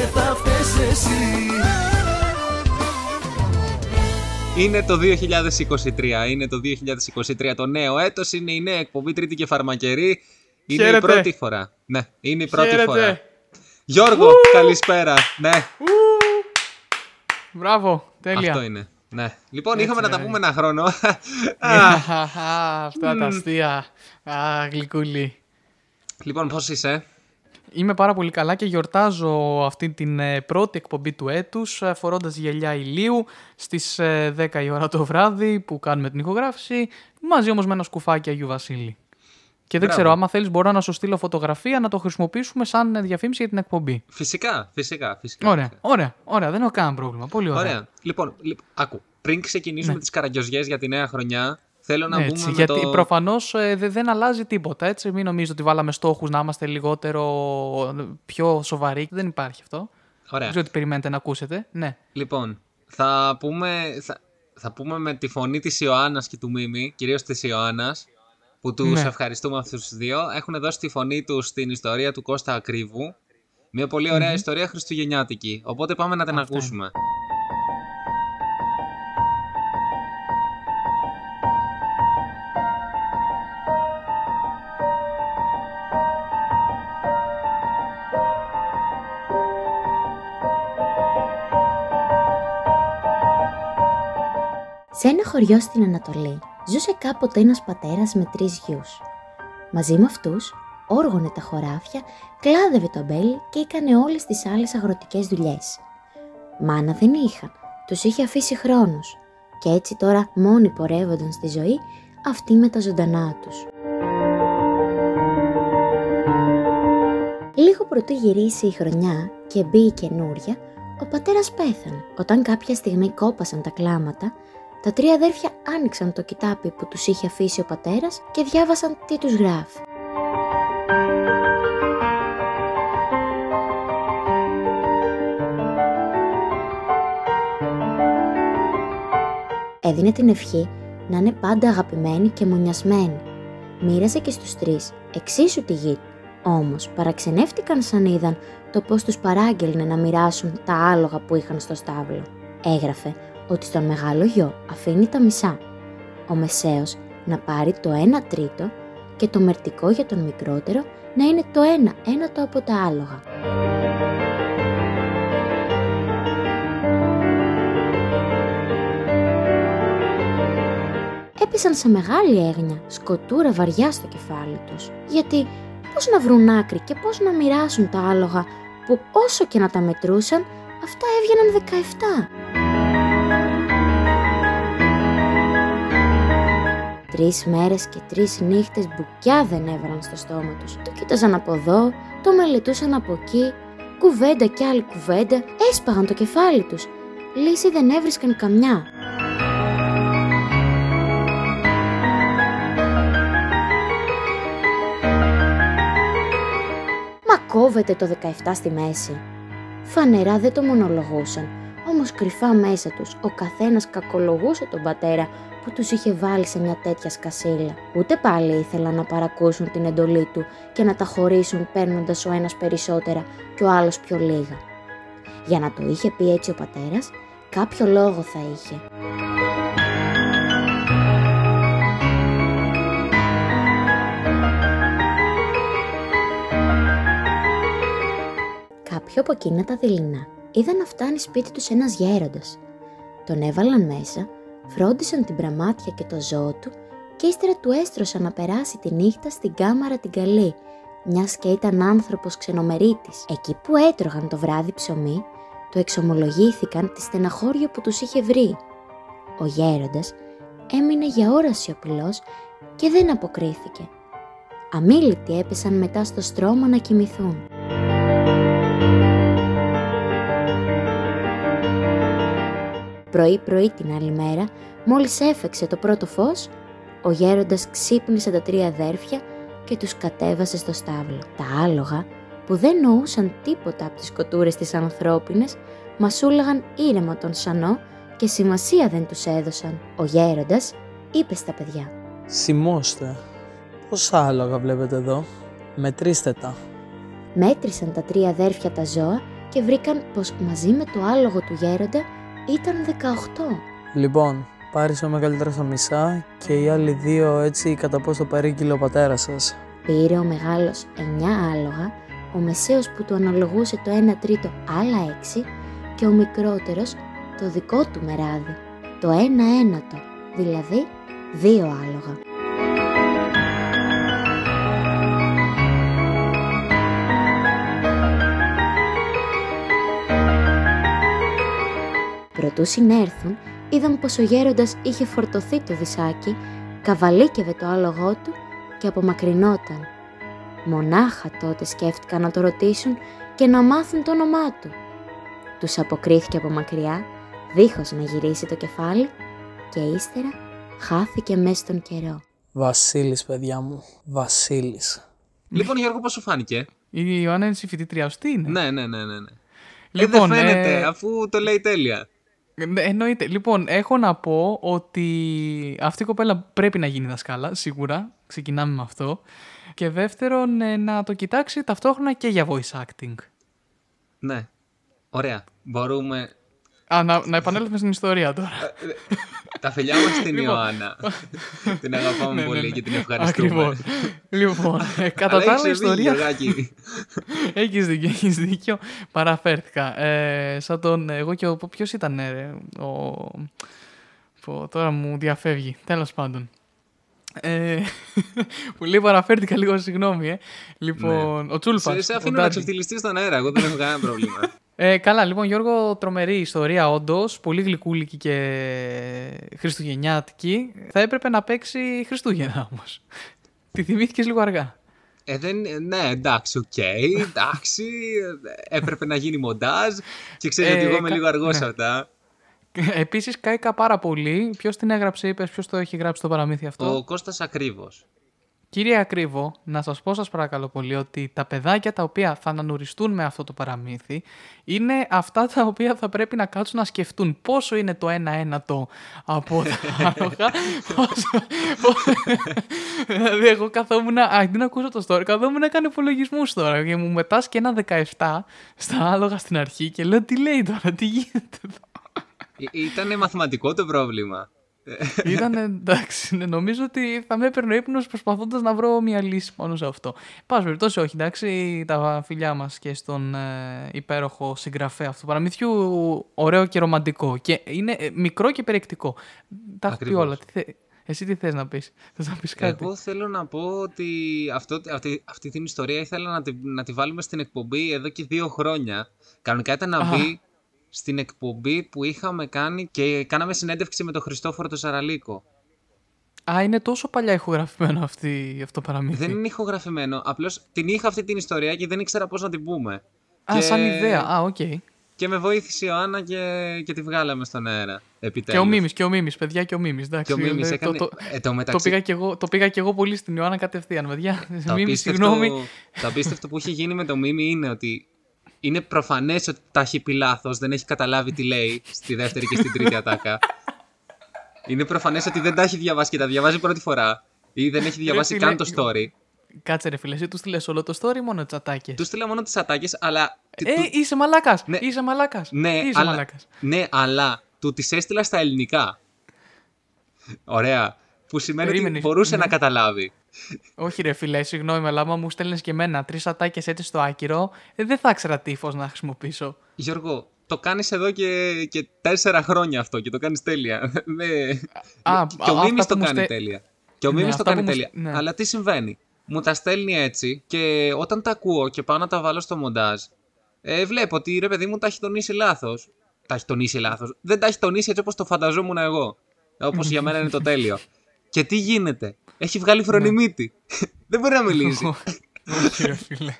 και θα φταίς εσύ Είναι το 2023, είναι το 2023 το νέο έτος, είναι η νέα εκπομπή Τρίτη και Φαρμακερή. Είναι Χαίρετε. η πρώτη φορά. Ναι, είναι η πρώτη Χαίρετε. φορά. Γιώργο, καλησπέρα. Ναι, Μπράβο, τέλεια. αυτό είναι. Ναι. Λοιπόν, Έτσι, είχαμε να τα ρε. πούμε ένα χρόνο. Α, Αυτά τα αστεία. Α, γλυκούλη. λοιπόν, πώς είσαι; Είμαι πάρα πολύ καλά και γιορτάζω αυτή την ε, πρώτη εκπομπή του έτους ε, φορώντας γυαλιά ηλίου στις ε, 10 η ώρα το βράδυ που κάνουμε την ηχογράφηση μαζί όμως με ένα σκουφάκι Αγίου Βασίλη. Και δεν Μπράβο. ξέρω, άμα θέλεις μπορώ να σου στείλω φωτογραφία να το χρησιμοποιήσουμε σαν ε, διαφήμιση για την εκπομπή. Φυσικά, φυσικά, φυσικά. Ωραία, φυσικά. ωραία, ωραία, δεν έχω κανένα πρόβλημα. Πολύ ωραία. Ωραία. Λοιπόν, λοιπόν, άκου. Πριν ξεκινήσουμε τις καραγκιόζιες για τη νέα χρονιά, θέλω να Ναι. Έτσι, μπούμε γιατί με το... προφανώς ε, δε- δεν αλλάζει τίποτα, έτσι. Μην νομίζετε ότι βάλαμε στόχους να είμαστε λιγότερο ε, πιο σοβαροί. Δεν υπάρχει αυτό. Ωραία. Δεν ξέρω τι περιμένετε να ακούσετε. Ναι. Λοιπόν, θα πούμε, θα, θα πούμε με τη φωνή της Ιωάννας και του Μίμη, κυρίως της Ιωάννας, που τους Ναι. ευχαριστούμε αυτούς τους δύο. Έχουν δώσει τη φωνή τους στην ιστορία του Κώστα Ακρίβου. Μια πολύ ωραία ιστορία χριστουγεννιάτικη. Οπότε πάμε να την Αυτά είναι. ακούσουμε. Χωριό στην Ανατολή ζούσε κάποτε ένας πατέρας με τρεις γιους. Μαζί με αυτούς όργωνε τα χωράφια, κλάδευε το αμπέλι και έκανε όλες τις άλλες αγροτικές δουλειές. Μάνα δεν είχαν, τους είχε αφήσει χρόνος και έτσι τώρα μόνοι πορεύονταν στη ζωή αυτοί με τα ζωντανά τους. Λίγο πρωτού γυρίσει η χρονιά και μπει η καινούρια, ο πατέρας πέθανε. Όταν κάποια στιγμή κόπασαν τα κλάματα, τα τρία αδέρφια άνοιξαν το κοιτάπι που τους είχε αφήσει ο πατέρας και διάβασαν τι τους γράφει. Έδινε την ευχή να είναι πάντα αγαπημένοι και μονιασμένοι. Μοίρασε και στους τρεις εξίσου τη γη. Όμως παραξενεύτηκαν σαν είδαν το πώς τους παράγγελνε να μοιράσουν τα άλογα που είχαν στο στάβλο. Έγραφε ότι στον μεγάλο γιο αφήνει τα μισά. Ο μεσαίος να πάρει το 1 τρίτο και το μερτικό για τον μικρότερο να είναι το 1 ένατο από τα άλογα. Έπεσαν σε μεγάλη έγνοια, σκοτούρα βαριά στο κεφάλι τους. Γιατί πώς να βρουν άκρη και πώς να μοιράσουν τα άλογα που όσο και να τα μετρούσαν, αυτά έβγαιναν 17. Τρεις μέρες και τρεις νύχτες μπουκιά δεν έβαλαν στο στόμα τους. Το κοίταζαν από εδώ, το μελετούσαν από εκεί, κουβέντα κι άλλη κουβέντα, έσπαγαν το κεφάλι τους. Λύση δεν έβρισκαν καμιά. Μα κόβεται το 17 στη μέση. Φανερά δεν το μονολογούσαν, όμως κρυφά μέσα τους ο καθένας κακολογούσε τον πατέρα που τους είχε βάλει σε μια τέτοια σκασίλα. Ούτε πάλι ήθελαν να παρακούσουν την εντολή του και να τα χωρίσουν παίρνοντας ο ένας περισσότερα και ο άλλος πιο λίγα. Για να το είχε πει έτσι ο πατέρας, κάποιο λόγο θα είχε. Κάποιο από εκείνα τα δειλινά είδαν να φτάνει σπίτι τους ένας γέροντας. Τον έβαλαν μέσα, φρόντισαν την πραμάτια και το ζώο του και ύστερα του έστρωσαν να περάσει τη νύχτα στην κάμαρα την καλή, μιας και ήταν άνθρωπος ξενομερίτης. Εκεί που έτρωγαν το βράδυ ψωμί, του εξομολογήθηκαν τη στεναχώρια που τους είχε βρει. Ο γέροντας έμεινε για ώρα σιωπηλός και δεν αποκρίθηκε. Αμήλυτοι έπεσαν μετά στο στρώμα να κοιμηθούν. Πρωί-πρωί την άλλη μέρα, μόλις έφεξε το πρώτο φως, ο γέροντας ξύπνησε τα τρία αδέρφια και τους κατέβασε στο στάβλο. Τα άλογα, που δεν νοούσαν τίποτα από τις κοτούρες της ανθρώπινες, μασούλαγαν ήρεμα τον σανό και σημασία δεν τους έδωσαν. Ο γέροντας είπε στα παιδιά. Σημώστε. Πόσα άλογα βλέπετε εδώ; Μετρήστε τα. Μέτρησαν τα τρία αδέρφια τα ζώα και βρήκαν πως μαζί με το άλογο του γέροντα ήταν 18. Λοιπόν, πάρεις ο μεγαλύτερος τα μισά και οι άλλοι δύο έτσι κατά πώς το περίκυλε ο πατέρας σας. Πήρε ο μεγάλος 9 άλογα, ο μεσαίος που του αναλογούσε το 1 τρίτο άλλα 6 και ο μικρότερος το δικό του μεράδι, το 1 ένατο, δηλαδή δύο άλογα. Προτού συνέρθουν, είδαν πως ο γέροντας είχε φορτωθεί το δισάκι, καβαλίκευε το άλογό του και απομακρυνόταν. Μονάχα τότε σκέφτηκαν να το ρωτήσουν και να μάθουν το όνομά του. Τους αποκρίθηκε από μακριά, δίχως να γυρίσει το κεφάλι και ύστερα χάθηκε μέσα στον καιρό. Βασίλης, παιδιά μου. Βασίλης. Λοιπόν, Γιώργο, πώς σου φάνηκε; Η Ιωάννα είναι συμφιτήτριά σου, τι είναι; Ναι, ναι, ναι, ναι. ναι. Λοιπόν, ε, δεν φαίνεται, ε, αφού το λέει τέλεια. Ναι, Εννοείται. Λοιπόν, έχω να πω ότι αυτή η κοπέλα πρέπει να γίνει δασκάλα, σίγουρα. Ξεκινάμε με αυτό. Και δεύτερον, ε, να το κοιτάξει ταυτόχρονα και για voice acting. Ναι. Ωραία. Μπορούμε. Α, να, να επανέλθουμε στην ιστορία τώρα. Τα φιλιά μας στην Λοιπόν. Ιωάννα. την αγαπάμε Ναι, ναι, πολύ ναι. και την ευχαριστούμε. Ακριβώς. λοιπόν, ε, κατά Αλλά τα έχεις άλλα δίκιο, ιστορία... Γιωργάκη. Έχεις δίκιο, έχεις δίκιο. Παραφέρθηκα. Ε, σαν τον, εγώ και ο, ποιος ήταν, ε, ρε, ο, πω, τώρα μου διαφεύγει, τέλος πάντων. Ε, που λέει παραφέρθηκα λίγο, συγγνώμη, ε. Λοιπόν, ο Τσούλπας. Σε, σε ο αφήνω να Ντάντι. ξεφτυλιστεί στον αέρα. Εγώ δεν έχω κανένα πρόβλημα. Ε, καλά, λοιπόν, Γιώργο, τρομερή ιστορία, όντως. Πολύ γλυκούλικη και χριστουγεννιάτικη. Θα έπρεπε να παίξει Χριστούγεννα όμως. Τη θυμήθηκες λίγο αργά. Ε, δεν, ναι, εντάξει, οκ, εντάξει. ε, Έπρεπε να γίνει μοντάζ. Και ξέρει Ε, ότι εγώ είμαι κα- λίγο αργός σε ναι. αυτά. Επίσης, κάηκα πάρα πολύ. Ποιος την έγραψε, είπες, ποιος το έχει γράψει το παραμύθι αυτό; Ο Κώστας Ακρίβος. Κύριε Ακρίβο, να σας πω σας παρακαλώ πολύ ότι τα παιδάκια τα οποία θα ανανουριστούν με αυτό το παραμύθι είναι αυτά τα οποία θα πρέπει να κάτσουν να σκεφτούν πόσο είναι το ένα ένατο από τα άλογα. πόσο- πόσο- δηλαδή εγώ καθόμουν, αντί να ακούσω το story, καθόμουν να κάνω υπολογισμούς τώρα και μου μετάσκει ένα 17 στα άλογα στην αρχή και λέω τι λέει τώρα, τι γίνεται εδώ; Ήταν μαθηματικό το πρόβλημα. Ήταν εντάξει. ναι, Νομίζω ότι θα με έπαιρνε ύπνος προσπαθώντας να βρω μια λύση πάνω σε αυτό. Πάση περιπτώσει, όχι, εντάξει. Τα φιλιά μας και στον ε, υπέροχο συγγραφέα αυτού του παραμυθιού. Ωραίο και ρομαντικό. Και είναι ε, μικρό και περιεκτικό. Τα έχω πει Ακριβώς. όλα. Τι θε... Εσύ τι θες να πεις; Θες να πεις κάτι; Εγώ θέλω να πω ότι αυτό, αυτή, αυτή την ιστορία ήθελα να τη, να τη βάλουμε στην εκπομπή εδώ και δύο χρόνια. Κανονικά ήταν να Α. μπει στην εκπομπή που είχαμε κάνει και κάναμε συνέντευξη με τον Χριστόφορο το Σαραλίκο. Α, είναι τόσο παλιά ηχογραφημένο αυτή, αυτό το παραμύθι. Δεν είναι ηχογραφημένο, απλώς την είχα αυτή την ιστορία και δεν ήξερα πώς να την πούμε. Α, Και- σαν ιδέα. Α, οκέι. Και με βοήθησε η Ιωάννα και, και τη βγάλαμε στον αέρα. Και Επιτέλους. ο Μίμης, και ο Μίμης, παιδιά, και ο Μίμης. Και Εντάξει, ο Μίμης ε, έκανε... Το, το, ε, το μεταξύ... το, πήγα και εγώ, το πήγα και εγώ πολύ στην Ιωάννα κατευθείαν, παιδιά. Το Μίμη, απίστευτο, συγγνώμη. το απίστευτο που έχει γίνει με το Μίμη είναι ότι είναι προφανές ότι τα έχει πει λάθος, δεν έχει καταλάβει τι λέει στη δεύτερη και στην τρίτη ατάκα. Είναι προφανές ότι δεν τα έχει διαβάσει και τα διαβάζει πρώτη φορά. Ή δεν έχει διαβάσει φίλε, καν το story. Κάτσε ρε φίλε, εσύ τους στείλες όλο το story ή μόνο τις ατάκες. Τους στείλα μόνο τις ατάκες, αλλά. Ε, του- είσαι μαλάκας, Ναι. είσαι μαλάκας, ναι, είσαι αλλά, μαλάκας. ναι, αλλά του τις έστειλα στα ελληνικά. Ωραία. Που σημαίνει ότι Περίμενες, μπορούσε ναι. να καταλάβει. Όχι ρε φίλε, συγγνώμη, αλλά άμα μου στέλνεις και εμένα τρεις ατάκες έτσι στο άκυρο, ε, δεν θα ήξερα τι φως να χρησιμοποιήσω. Γιώργο, το κάνεις εδώ και, και τέσσερα χρόνια αυτό και το κάνεις τέλεια. Ναι. Α, και α, ο Μίμης αυτά το που μου κάνει στε- τέλεια. Και ο Ναι, Μίμης το αυτά κάνει που μου τέλεια. στε- ναι. Αλλά τι συμβαίνει; Μου τα στέλνει έτσι και όταν τα ακούω και πάω να τα βάλω στο μοντάζ, ε, βλέπω ότι ρε παιδί μου τα έχει τονίσει λάθος. Τα έχει τονίσει λάθος. Δεν τα έχει τονίσει έτσι όπως το φανταζόμουν εγώ. Όπως για μένα είναι το τέλειο. Και τι γίνεται; Έχει Ναι. βγάλει φρονιμίτη. Δεν μπορεί να μιλήσει. Όχι ρε φίλε.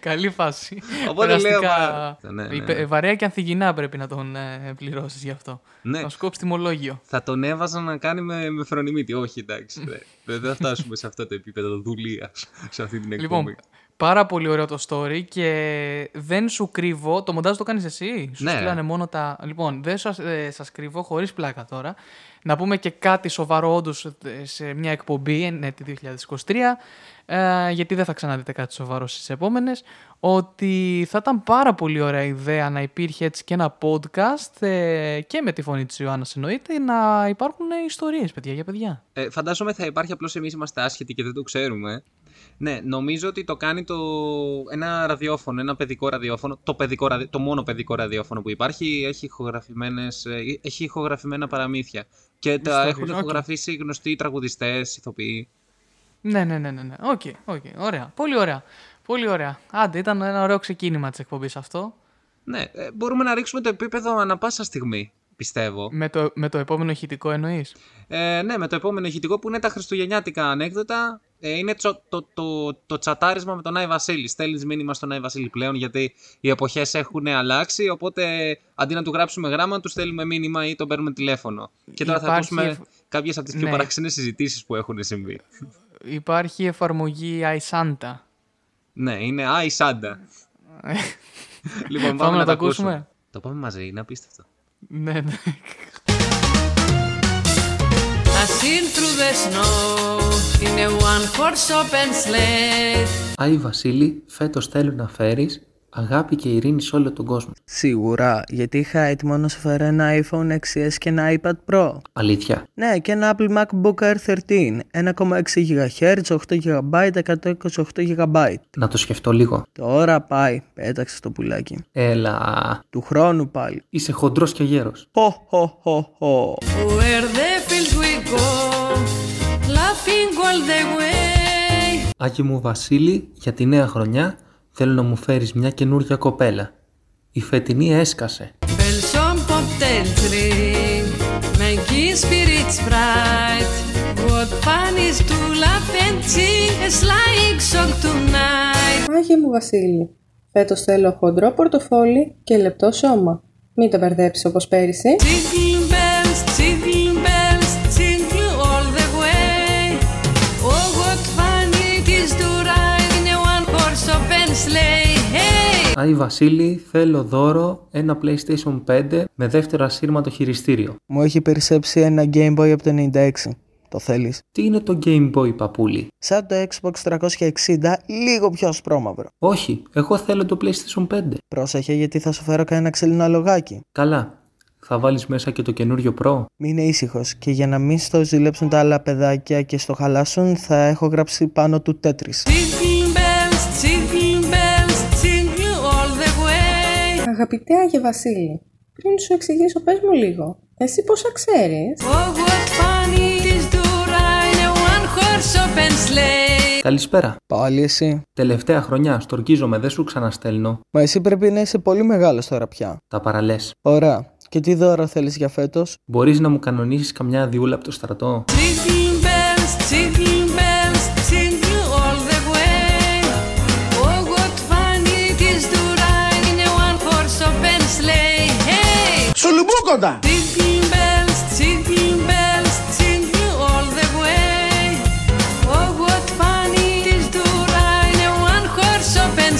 Καλή φάση. Οπότε λέω, Περαστικά- μα- ναι, ναι, Υπε- ναι. Βαρέα και ανθυγινά πρέπει να τον ε, πληρώσεις γι' αυτό. ναι. Να σου κόψει τιμολόγιο. Θα τον έβαζα να κάνει με, με φρονιμίτη. Όχι, εντάξει. δε- Δεν θα φτάσουμε σε αυτό το επίπεδο δουλείας σε αυτή την εκπομπή. Λοιπόν, Πάρα πολύ ωραίο το story και δεν σου κρύβω. Το μοντάζ το κάνεις εσύ; Σου Ναι. στείλανε μόνο τα. Λοιπόν, δεν σας ε, σας κρύβω χωρίς πλάκα τώρα. Να πούμε και κάτι σοβαρό όντως σε μια εκπομπή, ναι, τη 2023, ε, γιατί δεν θα ξαναδείτε κάτι σοβαρό στις επόμενες, ότι θα ήταν πάρα πολύ ωραία ιδέα να υπήρχε έτσι και ένα podcast ε, και με τη φωνή της Ιωάννας εννοείται να υπάρχουν ιστορίες παιδιά για παιδιά. Ε, φαντάζομαι θα υπάρχει απλώς εμείς είμαστε άσχετοι και δεν το ξέρουμε. Ναι, νομίζω ότι το κάνει το, ένα ραδιόφωνο, ένα παιδικό ραδιόφωνο. Το, παιδικό, ραδι- το μόνο παιδικό ραδιόφωνο που υπάρχει έχει, ηχογραφημένες, ε, έχει ηχογραφημένα παραμύθια. Και τα Ιστορίες, έχουν οκέι. ηχογραφήσει γνωστοί τραγουδιστές, ηθοποιοί. Ναι, ναι, ναι, ναι. ναι. Οκέι, οκέι. Ωραία. Πολύ ωραία. Πολύ ωραία. Άντε, ήταν ένα ωραίο ξεκίνημα της εκπομπής αυτό. Ναι, ε, μπορούμε να ρίξουμε το επίπεδο ανά πάσα στιγμή, πιστεύω. Με το, με το επόμενο ηχητικό εννοείς; Ε, ναι, με το επόμενο ηχητικό που είναι τα χριστουγεννιάτικα ανέκδοτα. Ε, είναι το, το, το, το τσατάρισμα με τον Άι Βασίλη. Στέλνεις μήνυμα στον Άι Βασίλη πλέον γιατί οι εποχές έχουν αλλάξει. Οπότε αντί να του γράψουμε γράμμα, του στέλνουμε μήνυμα ή τον παίρνουμε τηλέφωνο. Και τώρα θα Υπάρχει ακούσουμε εφ- κάποιες από τις πιο Ναι. παραξενέ συζητήσεις που έχουν συμβεί. Υπάρχει η εφαρμογή iSanta. ναι, είναι Άι Σάντα. λοιπόν, Πάμε να το ακούσουμε. Το πάμε μαζί, είναι απίστευτο. ναι, ναι. I seen through the snow in a one horse open sleigh. Άι Βασίλη, φέτος θέλω να φέρεις αγάπη και ειρήνη σε όλο τον κόσμο. Σίγουρα, γιατί είχα έτοιμο να σου φέρω ένα iPhone 6s και ένα iPad Pro. Αλήθεια; Ναι, και ένα Apple MacBook Air 13, 1,6 GHz, 8 GB, 128 GB. Να το σκεφτώ λίγο. Τώρα πάει, πέταξε το πουλάκι. Έλα. Του χρόνου πάλι. Είσαι χοντρός και γέρος. Χω, χω, χω, χω. Where all the way. Άγιε μου Βασίλη, για τη νέα χρονιά θέλω να μου φέρεις μια καινούργια κοπέλα. Η φετινή έσκασε. Bells on bobtails ring, making spirits bright. What fun is to laugh and sing a sleighing song tonight. Άγιε μου Βασίλη, φέτος θέλω χοντρό πορτοφόλι και λεπτό σώμα. Μην τα μπερδέψεις όπως πέρυσι. Jingle bells, jingle Άι Βασίλη, θέλω δώρο ένα PlayStation 5 με δεύτερο ασύρματο χειριστήριο. Μου έχει περισσέψει ένα Game Boy από το 96. Το θέλεις; Τι είναι το Game Boy παπούλι. Σαν το Xbox 360, λίγο πιο ασπρόμαυρο. Όχι, εγώ θέλω το PlayStation 5. Πρόσεχε γιατί θα σου φέρω κανένα ξύλινο αλογάκι. Καλά. Θα βάλεις μέσα και το καινούριο Pro. Μην είναι ήσυχος και για να μην στο ζηλέψουν τα άλλα παιδάκια και στο χαλάσουν, θα έχω γράψει πάνω του τέτρις. Αγαπητέ Άγιε Βασίλη, πριν σου εξηγήσω πες μου λίγο. Εσύ πόσα ξέρεις; Oh, what fun it is to ride in a one horse open sleigh. Καλησπέρα. Πάλι εσύ. Τελευταία χρονιά, στορκίζομαι, δεν σου ξαναστέλνω. Μα εσύ πρέπει να είσαι πολύ μεγάλος τώρα πια. Τα παραλές. Ωραία. Και τι δώρο θέλεις για φέτος; Μπορείς να μου κανονίσεις καμιά διούλα από το στρατό; Jingle bells, jingle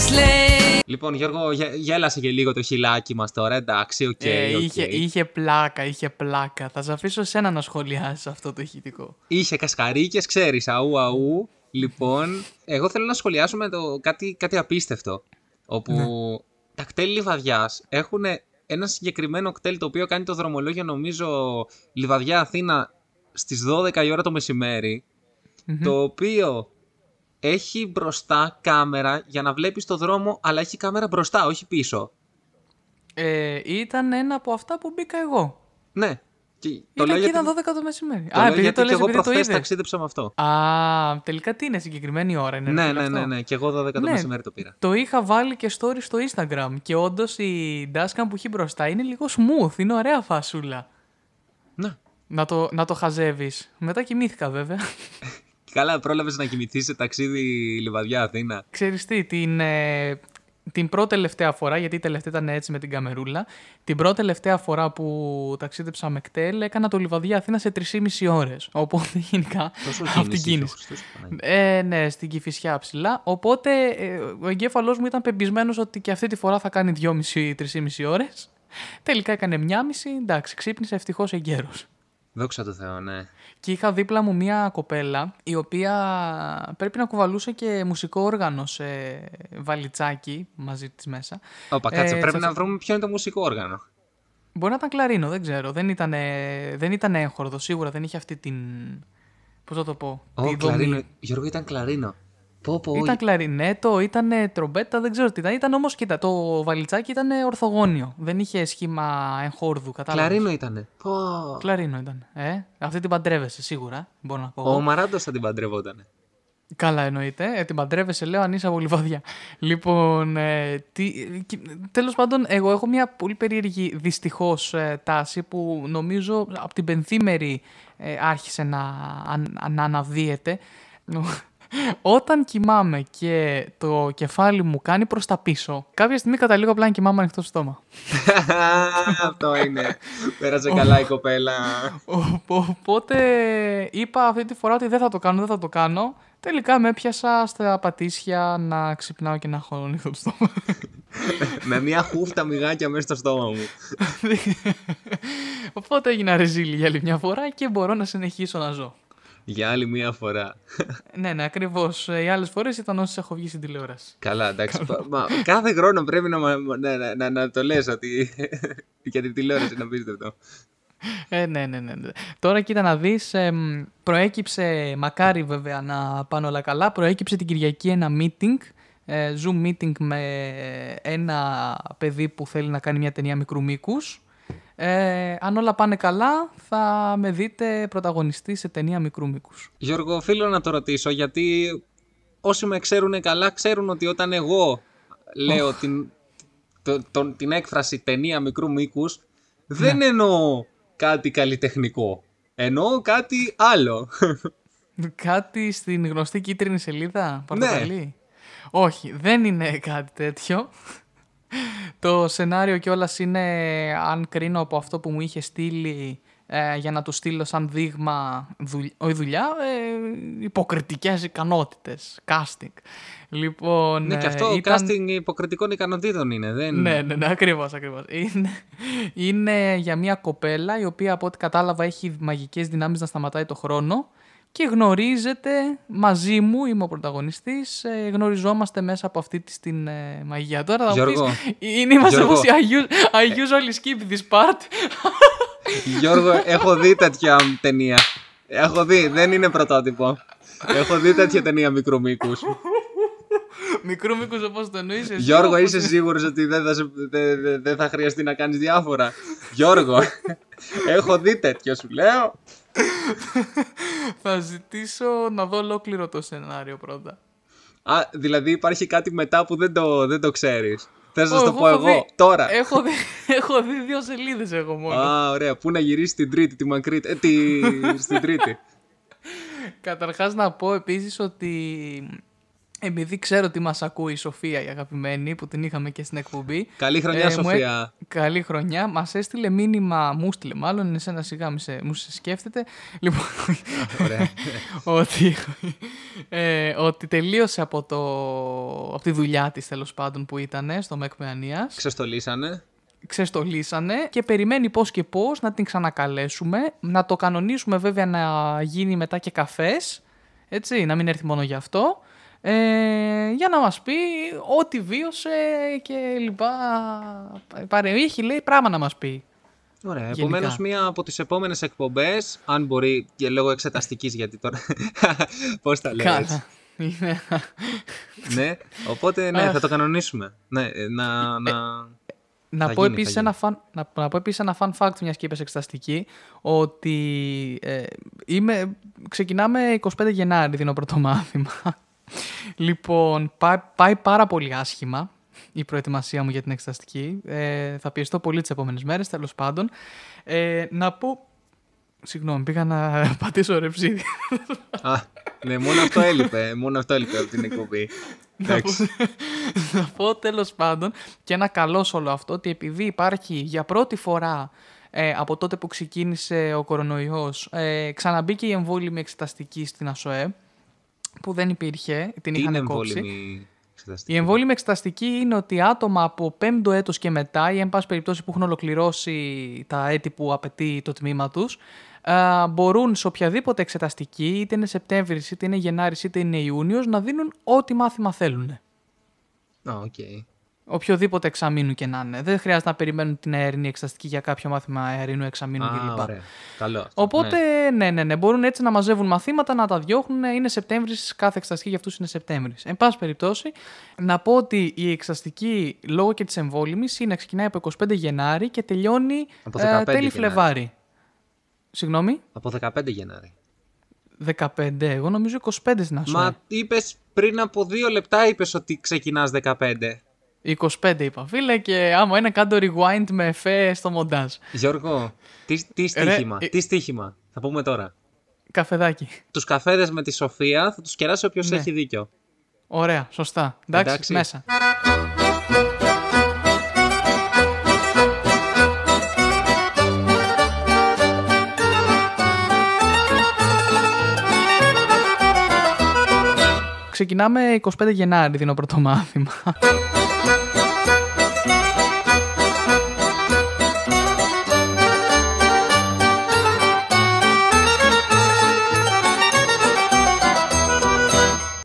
sleigh. Λοιπόν, Γιώργο, γε- γέλασε και λίγο το χειλάκι μας τώρα, εντάξει, οκέι. Ε, οκέι. είχε, είχε πλάκα, είχε πλάκα. Θα σε αφήσω σένα να σχολιάσεις αυτό το ηχητικό. Είχε κασκαρίκες, ξέρεις, αού αού. Λοιπόν, εγώ θέλω να σχολιάσουμε το κάτι, κάτι απίστευτο. Όπου Ναι. τα ΚΤΕΛ Λιβαδειάς έχουν ένα συγκεκριμένο ΚΤΕΛ το οποίο κάνει το δρομολόγιο, νομίζω, Λιβαδειά Αθήνα στις 12 η ώρα το μεσημέρι Το οποίο έχει μπροστά κάμερα για να βλέπεις το δρόμο, αλλά έχει κάμερα μπροστά, όχι πίσω. Ε, ήταν ένα από αυτά που μπήκα εγώ. Ναι. Και το Ήταν λέω και γιατί, ήταν 12 το μεσημέρι. το Α, λέω επειδή γιατί το και λες, εγώ επειδή το προχθές είδες. ταξίδεψα με αυτό. Α, τελικά τι είναι, συγκεκριμένη ώρα είναι. ρε Ναι, φίλε, ναι, αυτό. ναι, ναι. Και εγώ 12 το Ναι. μεσημέρι το πήρα. Το είχα βάλει και story στο Instagram και όντως η dashcam που έχει μπροστά είναι λίγο smooth, είναι ωραία φασούλα. Ναι. Να το, να το χαζεύεις. Μετά κοιμήθηκα βέβαια. Καλά, πρόλαβες να κοιμηθείς σε ταξίδι Λιβαδιά Αθήνα. Ξέρεις τι, την, ε, την πρώτη τελευταία φορά, γιατί η τελευταία ήταν έτσι με την καμερούλα, την πρώτη τελευταία φορά που ταξίδεψα με κτέλ έκανα το Λιβαδιά Αθήνα σε 3,5 ώρες. Οπότε γενικά Τόσο αυτή την κίνηση κίνηση. είχε, ο Χριστός Παναγία. Ε, ναι, στην Κηφισιά ψηλά. Οπότε ε, ο εγκέφαλός μου ήταν πεπισμένο ότι και αυτή τη φορά θα κάνει 2,5-3,5 ώρες. Τελικά έκανε 1,5. Εντάξει, ξύπνησε ευτυχώς εγκαίρω. Δόξα τω Θεώ, ναι. Και είχα δίπλα μου μία κοπέλα η οποία πρέπει να κουβαλούσε και μουσικό όργανο σε βαλιτσάκι μαζί της μέσα. Όπα, κάτσε, Ε, πρέπει θα- να βρούμε ποιο είναι το μουσικό όργανο. Μπορεί να ήταν κλαρίνο, δεν ξέρω. Δεν ήταν, δεν ήταν έγχορδο, σίγουρα δεν είχε αυτή την... Πώς θα το πω, Ω, τη δομή. κλαρίνο. Γιώργο ήταν κλαρίνο. Πω, πω, Ήταν κλαρινέτο, ήταν τρομπέτα, δεν ξέρω τι ήταν. Ήταν όμως, κοίτα, το βαλιτσάκι ήταν ορθογώνιο. Δεν είχε σχήμα εγχόρδου, κατάλαβα. κλαρίνο ήτανε. Πω. Κλαρίνο ήταν. Ε, αυτή την παντρεύεσαι σίγουρα. Μπορώ να πω. εγώ. Ο Μαράντος θα την παντρευότανε. Καλά εννοείται. Ε, την παντρεύεσαι, λέω, αν είσαι από Λιβαδιά. Λοιπόν, ε, τι, και- τέλος πάντων, εγώ έχω μια πολύ περίεργη δυστυχώς ε, τάση που νομίζω από την πενθήμερη ε, άρχισε να, αν- να αναδύεται. Όταν κοιμάμαι και το κεφάλι μου κάνει προς τα πίσω, κάποια στιγμή καταλήγω απλά να κοιμάμαι ανοιχτό στο στόμα. Αυτό είναι. Πέρασε καλά η κοπέλα. Ο- Οπότε είπα αυτή τη φορά ότι δεν θα το κάνω, δεν θα το κάνω. Τελικά με έπιασα στα πατήσια να ξυπνάω και να έχω ανοιχτό το στόμα. Με μια χούφτα μυγάκια μέσα στο στόμα μου. Οπότε έγινα ρεζίλη για άλλη μια φορά και μπορώ να συνεχίσω να ζω. Για άλλη μία φορά. ναι, ναι, ακριβώς. Οι άλλες φορές ήταν όσες έχω βγει στην τηλεόραση. Καλά, εντάξει. Πα- Μα, κάθε χρόνο πρέπει να, μα- να, να, να, να το λες ότι για την τηλεόραση να πείτε αυτό. Ε, ναι, ναι, ναι. ναι. Τώρα κοίτα να δεις, εμ, προέκυψε, μακάρι βέβαια να πάνε όλα καλά, προέκυψε την Κυριακή ένα meeting, ε, Zoom meeting με ένα παιδί που θέλει να κάνει μια ταινία μικρού μήκους. Ε, αν όλα πάνε καλά, θα με δείτε πρωταγωνιστή σε ταινία μικρού μήκους. Γιώργο, οφείλω να το ρωτήσω γιατί όσοι με ξέρουν καλά ξέρουν ότι όταν εγώ λέω την, το- τον- την έκφραση ταινία μικρού μήκους, δεν εννοώ κάτι καλλιτεχνικό. Εννοώ κάτι άλλο. Κάτι στην γνωστή κίτρινη σελίδα, πορτοκαλί. Όχι, δεν είναι κάτι τέτοιο. Το σενάριο κιόλας είναι, αν κρίνω από αυτό που μου είχε στείλει ε, για να του στείλω σαν δείγμα, δουλ... όχι δουλειά, ε, υποκριτικές ικανότητες, casting. Λοιπόν, ναι, και ε, αυτό ήταν... casting υποκριτικών ικανοτήτων είναι. Δεν... Ναι, ναι, ναι, ακριβώς, ακριβώς. Είναι, είναι για μια κοπέλα η οποία από ό,τι κατάλαβα έχει μαγικές δυνάμεις να σταματάει το χρόνο και γνωρίζεται μαζί μου, είμαι ο πρωταγωνιστής, ε, γνωριζόμαστε μέσα από αυτή τη την ε, μαγεία. Τώρα θα μου Γιώργο. πεις, είναι είμαστε Γιώργο. όπως η I, use- I usually skip this part. Γιώργο, έχω δει τέτοια ταινία. Έχω δει, δεν είναι πρωτότυπο. Έχω δει τέτοια ταινία μικρού μήκους. Μικρού μήκους όπως το εννοείς εσύ. Γιώργο, όπως- είσαι σίγουρος ότι δεν θα, σε- δεν- δεν- δεν θα χρειαστεί να κάνεις διάφορα; Γιώργο, έχω δει τέτοιο, σου λέω. Θα ζητήσω να δω ολόκληρο το σενάριο πρώτα. Α, δηλαδή υπάρχει κάτι μετά που δεν το, δεν το ξέρεις. Θες να Ω, σου το πω έχω εγώ, δει- τώρα. Έχω δει, έχω δει δύο σελίδες εγώ μόνο. Α, ωραία. Πού να γυρίσεις την τρίτη, τη μακρύτη. Ε, τη... στην τρίτη. Καταρχάς να πω επίσης ότι επειδή ξέρω ότι μας ακούει η Σοφία η αγαπημένη που την είχαμε και στην εκπομπή. Καλή χρονιά, μου έ- Σοφία. Καλή χρονιά. Μας έστειλε μήνυμα, μου έστειλε μάλλον, εσένα σιγά μη σε, μου σε σκέφτεται. Λοιπόν, Ωραία. ότι, ε, ότι τελείωσε από, το, από τη δουλειά της τέλος πάντων που ήταν στο ΜΕΚ Παιανίας. Ξεστολίσανε. ξεστολίσανε και περιμένει πώς και πώς να την ξανακαλέσουμε, να το κανονίσουμε βέβαια να γίνει μετά και καφές, έτσι, να μην έρθει μόνο γι' αυτό, ε, για να μας πει ό,τι βίωσε και λοιπά. Παρε, έχει λέει πράγμα να μας πει. Ωραία. Γενικά. Επομένως, μία από τις επόμενες εκπομπές, αν μπορεί και λόγω εξεταστικής, γιατί τώρα. Πώς τα λέω έτσι. Καλά. Είναι- ναι, οπότε ναι, Αχ. θα το κανονίσουμε. Ναι, ε, να. να... Να Θα πω, γίνει, επίσης θα ένα fun, να, να πω επίσης ένα fun fact, μιας και είπες εξεταστική, ότι ε, είμαι, ξεκινάμε 25 Γενάρη, δίνω πρώτο μάθημα. Λοιπόν, πάει, πάει πάρα πολύ άσχημα η προετοιμασία μου για την εξεταστική. Ε, θα πιεστώ πολύ τις επόμενες μέρες, τέλος πάντων. Ε, να πω... Συγγνώμη, πήγα να πατήσω ρεψίδι. Α, ναι, μόνο αυτό έλειπε. Μόνο αυτό έλειπε από την εκπομπή. να πω, να πω τέλος πάντων και ένα καλό σε όλο αυτό ότι επειδή υπάρχει για πρώτη φορά ε, από τότε που ξεκίνησε ο κορονοϊός ε, ξαναμπήκε η εμβόλυμη εξεταστική στην ΑΣΟΕ που δεν υπήρχε, την Τι είχαν είναι κόψει. εμβόλιμη εξεταστική; Η εμβόλιμη εξεταστική είναι ότι άτομα από πέμπτο έτος και μετά ή εν πάση περιπτώσει που έχουν ολοκληρώσει τα έτη που απαιτεί το τμήμα τους α, μπορούν σε οποιαδήποτε εξεταστική, είτε είναι Σεπτέμβρης, είτε είναι Γενάρης, είτε είναι Ιούνιος, να δίνουν ό,τι μάθημα θέλουν. Α, οκέι. Οποιοδήποτε εξαμήνου και να είναι. Δεν χρειάζεται να περιμένουν την εαρινή εξεταστική για κάποιο μάθημα εαρινού εξαμήνου Α, κλπ. ωραία. Καλό αυτό. Οπότε, ναι. ναι. ναι, ναι, μπορούν έτσι να μαζεύουν μαθήματα, να τα διώχνουν. Είναι Σεπτέμβρης, κάθε εξεταστική για αυτούς είναι Σεπτέμβρης. Εν πάση περιπτώσει, να πω ότι η εξεταστική λόγω και της εμβόλυμης είναι ξεκινάει από 25 Γενάρη και τελειώνει Από ε, 15 τέλη Γενάρη. Φλεβάρι. Συγγνώμη, Από 15 Γενάρη. 15. Εγώ νομίζω 25 στην ΑΣΟΕ. Μα είπες πριν από δύο λεπτά είπες ότι ξεκινάς 15. 25 είπα, φίλε, και άμα είναι κάτω rewind με εφέ στο μοντάζ. Γιώργο, τι, τι στοίχημα, ε- τι στοίχημα. Θα πούμε τώρα. Καφεδάκι. Τους καφέδες με τη Σοφία θα τους κεράσει όποιος Ναι. έχει δίκιο. Ωραία, σωστά. Εντάξει, Εντάξει. μέσα. Ξεκινάμε 25 Γενάρη, δίνω πρώτο μάθημα.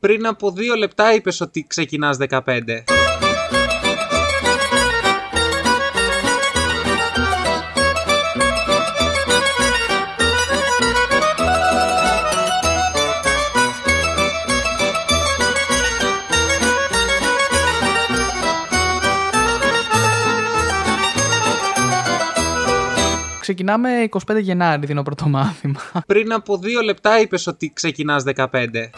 Πριν από δύο λεπτά είπες ότι ξεκινάς 15. Ξεκινάμε 25 Γενάρη, δίνω πρώτο μάθημα. Πριν από δύο λεπτά είπες ότι ξεκινάς 15.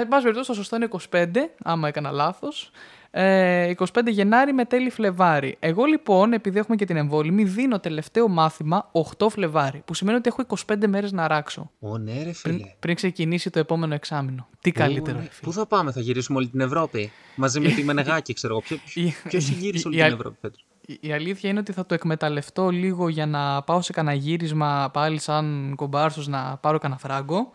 Εν πάση περιπτώσει, το σωστό είναι 25, άμα έκανα λάθος. Ε, 25 Γενάρη με τέλη Φλεβάρι. Εγώ λοιπόν, επειδή έχουμε και την εμβόλυμη, δίνω τελευταίο μάθημα 8 Φλεβάρι. Που σημαίνει ότι έχω 25 μέρες να ράξω. Ω, ναι, ρε Πριν, φίλε. πριν ξεκινήσει το επόμενο εξάμεινο. Τι καλύτερο, Ω, ρε ναι. φίλε. Πού θα πάμε, θα γυρίσουμε όλη την Ευρώπη; Μαζί με τη Μενεγάκη, ξέρω εγώ. Η- Ποιος έχει γυρίσει η- όλη η την αλ- Ευρώπη φέτο. Η- Η αλήθεια είναι ότι θα το εκμεταλλευτώ λίγο για να πάω σε κανένα γύρισμα πάλι σαν κομπάρσος να πάρω κανένα φράγκο.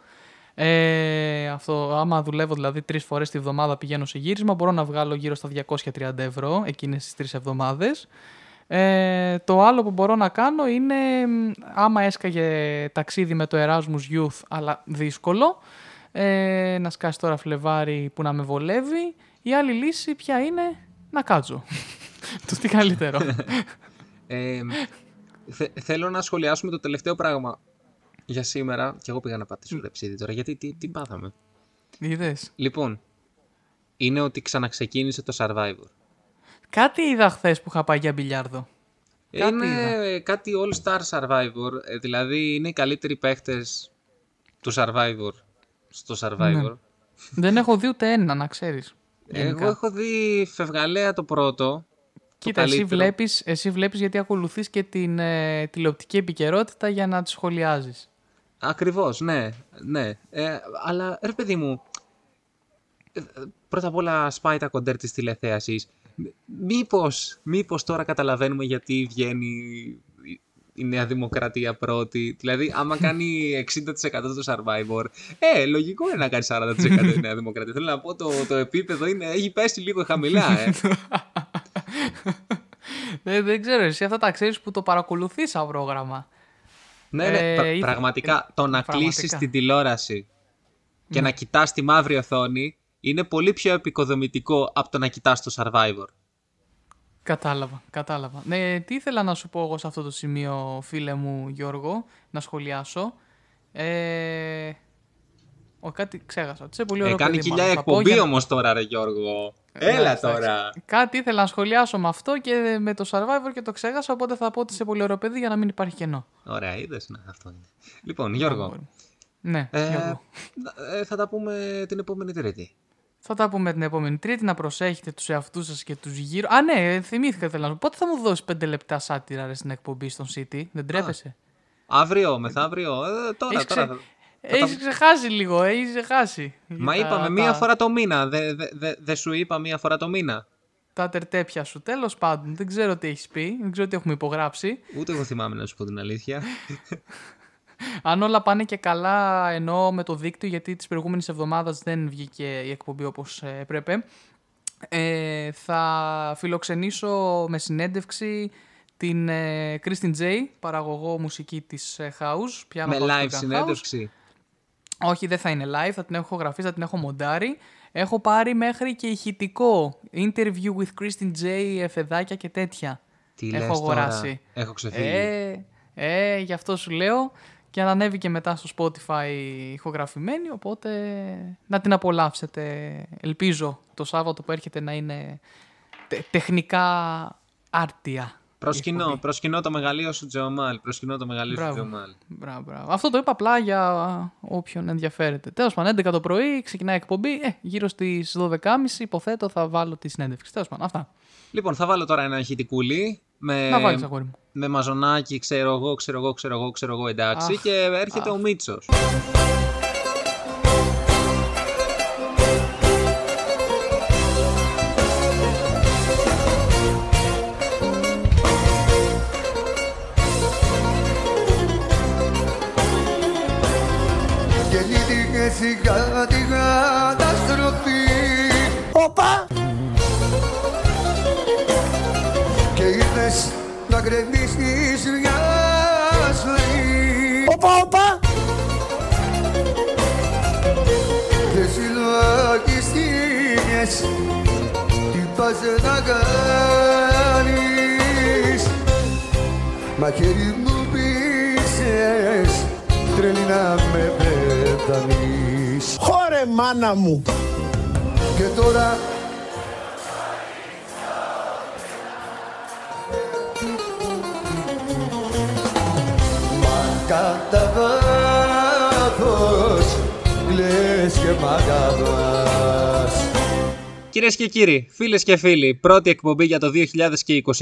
Ε, αυτό, άμα δουλεύω δηλαδή τρεις φορές τη βδομάδα πηγαίνω σε γύρισμα, μπορώ να βγάλω γύρω στα 230 ευρώ εκείνες τις τρεις εβδομάδες. Ε, το άλλο που μπορώ να κάνω είναι μ, άμα έσκαγε ταξίδι με το Erasmus Youth αλλά δύσκολο ε, να σκάσει τώρα Φλεβάρι που να με βολεύει. Η άλλη λύση ποια είναι να κάτσω. Το τι καλύτερο. Ε, θε- θέλω να σχολιάσουμε το τελευταίο πράγμα για σήμερα. Και εγώ πήγα να πατήσω ρεψίδι τώρα, γιατί τι, τι πάθαμε. είδες Λοιπόν, είναι ότι ξαναξεκίνησε το Survivor. κάτι είδα χθες που είχα πάει για μπιλιάρδο Κάτι είναι κάτι All Star Survivor, ε, δηλαδή είναι οι καλύτεροι παίχτες του Survivor στο Survivor. δεν έχω δει ούτε ένα να ξέρεις γενικά. Εγώ έχω δει φευγαλέα το πρώτο. Κοίτα, το εσύ καλύτερο. βλέπεις, εσύ βλέπεις γιατί ακολουθείς και την ε, τηλεοπτική επικαιρότητα για να τη σχολιάζεις. Ακριβώς, ναι, ναι. Ε, αλλά ρε παιδί μου, ε, πρώτα απ' όλα σπάει τα κοντέρ της τηλεθέασης. Μ- Μήπως, μήπως τώρα καταλαβαίνουμε γιατί βγαίνει η- η Νέα Δημοκρατία πρώτη. Δηλαδή, άμα κάνει 60% το Survivor, ε, λογικό είναι να κάνει 40% η Νέα Δημοκρατία. Θέλω να πω, το, το επίπεδο είναι, έχει πέσει λίγο χαμηλά, ε. Ε, δεν ξέρω, εσύ αυτά τα ξέρεις που το παρακολουθείς σαν πρόγραμμα. Ναι, ναι, Ε, πρα- ήθε- πραγματικά το να πραγματικά. κλείσεις την τηλεόραση και να κοιτάς τη μαύρη οθόνη είναι πολύ πιο επικοδομητικό από το να κοιτάς το Survivor. Κατάλαβα, κατάλαβα. Ναι, τι ήθελα να σου πω εγώ σε αυτό το σημείο, φίλε μου Γιώργο, να σχολιάσω. Ε... Ο, κάτι ξέχασα. Τι πολύ Ε, ωραίο κάνει παιδί, κοιλιά μάλλον θα πω, εκπομπή για- όμως τώρα ρε Γιώργο. Ε, Έλα εντάξει, τώρα. εντάξει. Κάτι ήθελα να σχολιάσω με αυτό και με το Survivor και το ξέχασα, οπότε θα πω ότι είσαι πολύ ωραίο παιδί για να μην υπάρχει κενό. Ωραία, είδες, να, αυτό είναι. Λοιπόν, Γιώργο, Ναι, ε, Γιώργο. ε, θα τα πούμε την επόμενη Τρίτη. Θα τα πούμε την επόμενη Τρίτη. Να προσέχετε τους εαυτούς σας και τους γύρω. Α, ναι, θυμήθηκα θέλω να σου. Πότε θα μου δώσεις πέντε λεπτά σάτυρα ρε, στην εκπομπή στον City, δεν τρέπεσαι; Αύριο, μεθαύριο. Ε, τώρα, Έχεις τώρα. ξε- θα- Έχει ξεχάσει λίγο, έχει ξεχάσει. Μα Τα- είπαμε τα- μία φορά το μήνα. Δεν δε, δε, δε σου είπα μία φορά το μήνα. Τα τερτέπια σου. Τέλος πάντων, δεν ξέρω τι έχεις πει, δεν ξέρω τι έχουμε υπογράψει. Ούτε εγώ θυμάμαι να σου πω την αλήθεια. Αν όλα πάνε και καλά, εννοώ με το δίκτυο, γιατί τη προηγούμενη εβδομάδα δεν βγήκε η εκπομπή όπως έπρεπε. Ε, θα φιλοξενήσω με συνέντευξη την ε, Kristen J, παραγωγό μουσική της ε, House. Piano Με House live Organ House. Συνέντευξη. Όχι, δεν θα είναι live, θα την έχω γραφεί, θα την έχω μοντάρει. Έχω πάρει μέχρι και ηχητικό. Interview with Kristen J, εφεδάκια και τέτοια. Τι έχω λες τώρα; αγοράσει. Έχω ξεφύγει. Ε, ε, γι' αυτό σου λέω. Και ανέβηκε και μετά στο Spotify ηχογραφημένη, οπότε να την απολαύσετε. Ελπίζω το Σάββατο που έρχεται να είναι τε- τεχνικά άρτια. Η Προσκυνώ, εκπομπή. προσκυνώ το μεγαλείο σου Τζεωμάλ. Προσκυνώ το μεγαλείο σου Μπράβο. Τζεωμάλ. Μπράβο, μπράβο. Αυτό το είπα απλά για όποιον ενδιαφέρεται. Τέλος πάντων, 11 το πρωί ξεκινάει η εκπομπή. Ε, γύρω στις 12.30 υποθέτω θα βάλω τη συνέντευξη. Τέλος πάντων, αυτά. Λοιπόν, θα βάλω τώρα ένα ηχητικούλι. Με, Να βάλεις, αγόρι μου. με μαζονάκι, ξέρω εγώ, ξέρω εγώ, ξέρω εγώ, ξέρω εγώ, εντάξει. Αχ, και έρχεται ο Μίτσος. Συλλογιστήκες τι πας να κάνεις. Μα χέρι μου πείσες τρελή να με πεθανείς Χωρε μάνα μου. Και τώρα Μα κατά βάθος κλαις και μ' αγαπάς Κυρίες και κύριοι, φίλες και φίλοι, πρώτη εκπομπή για το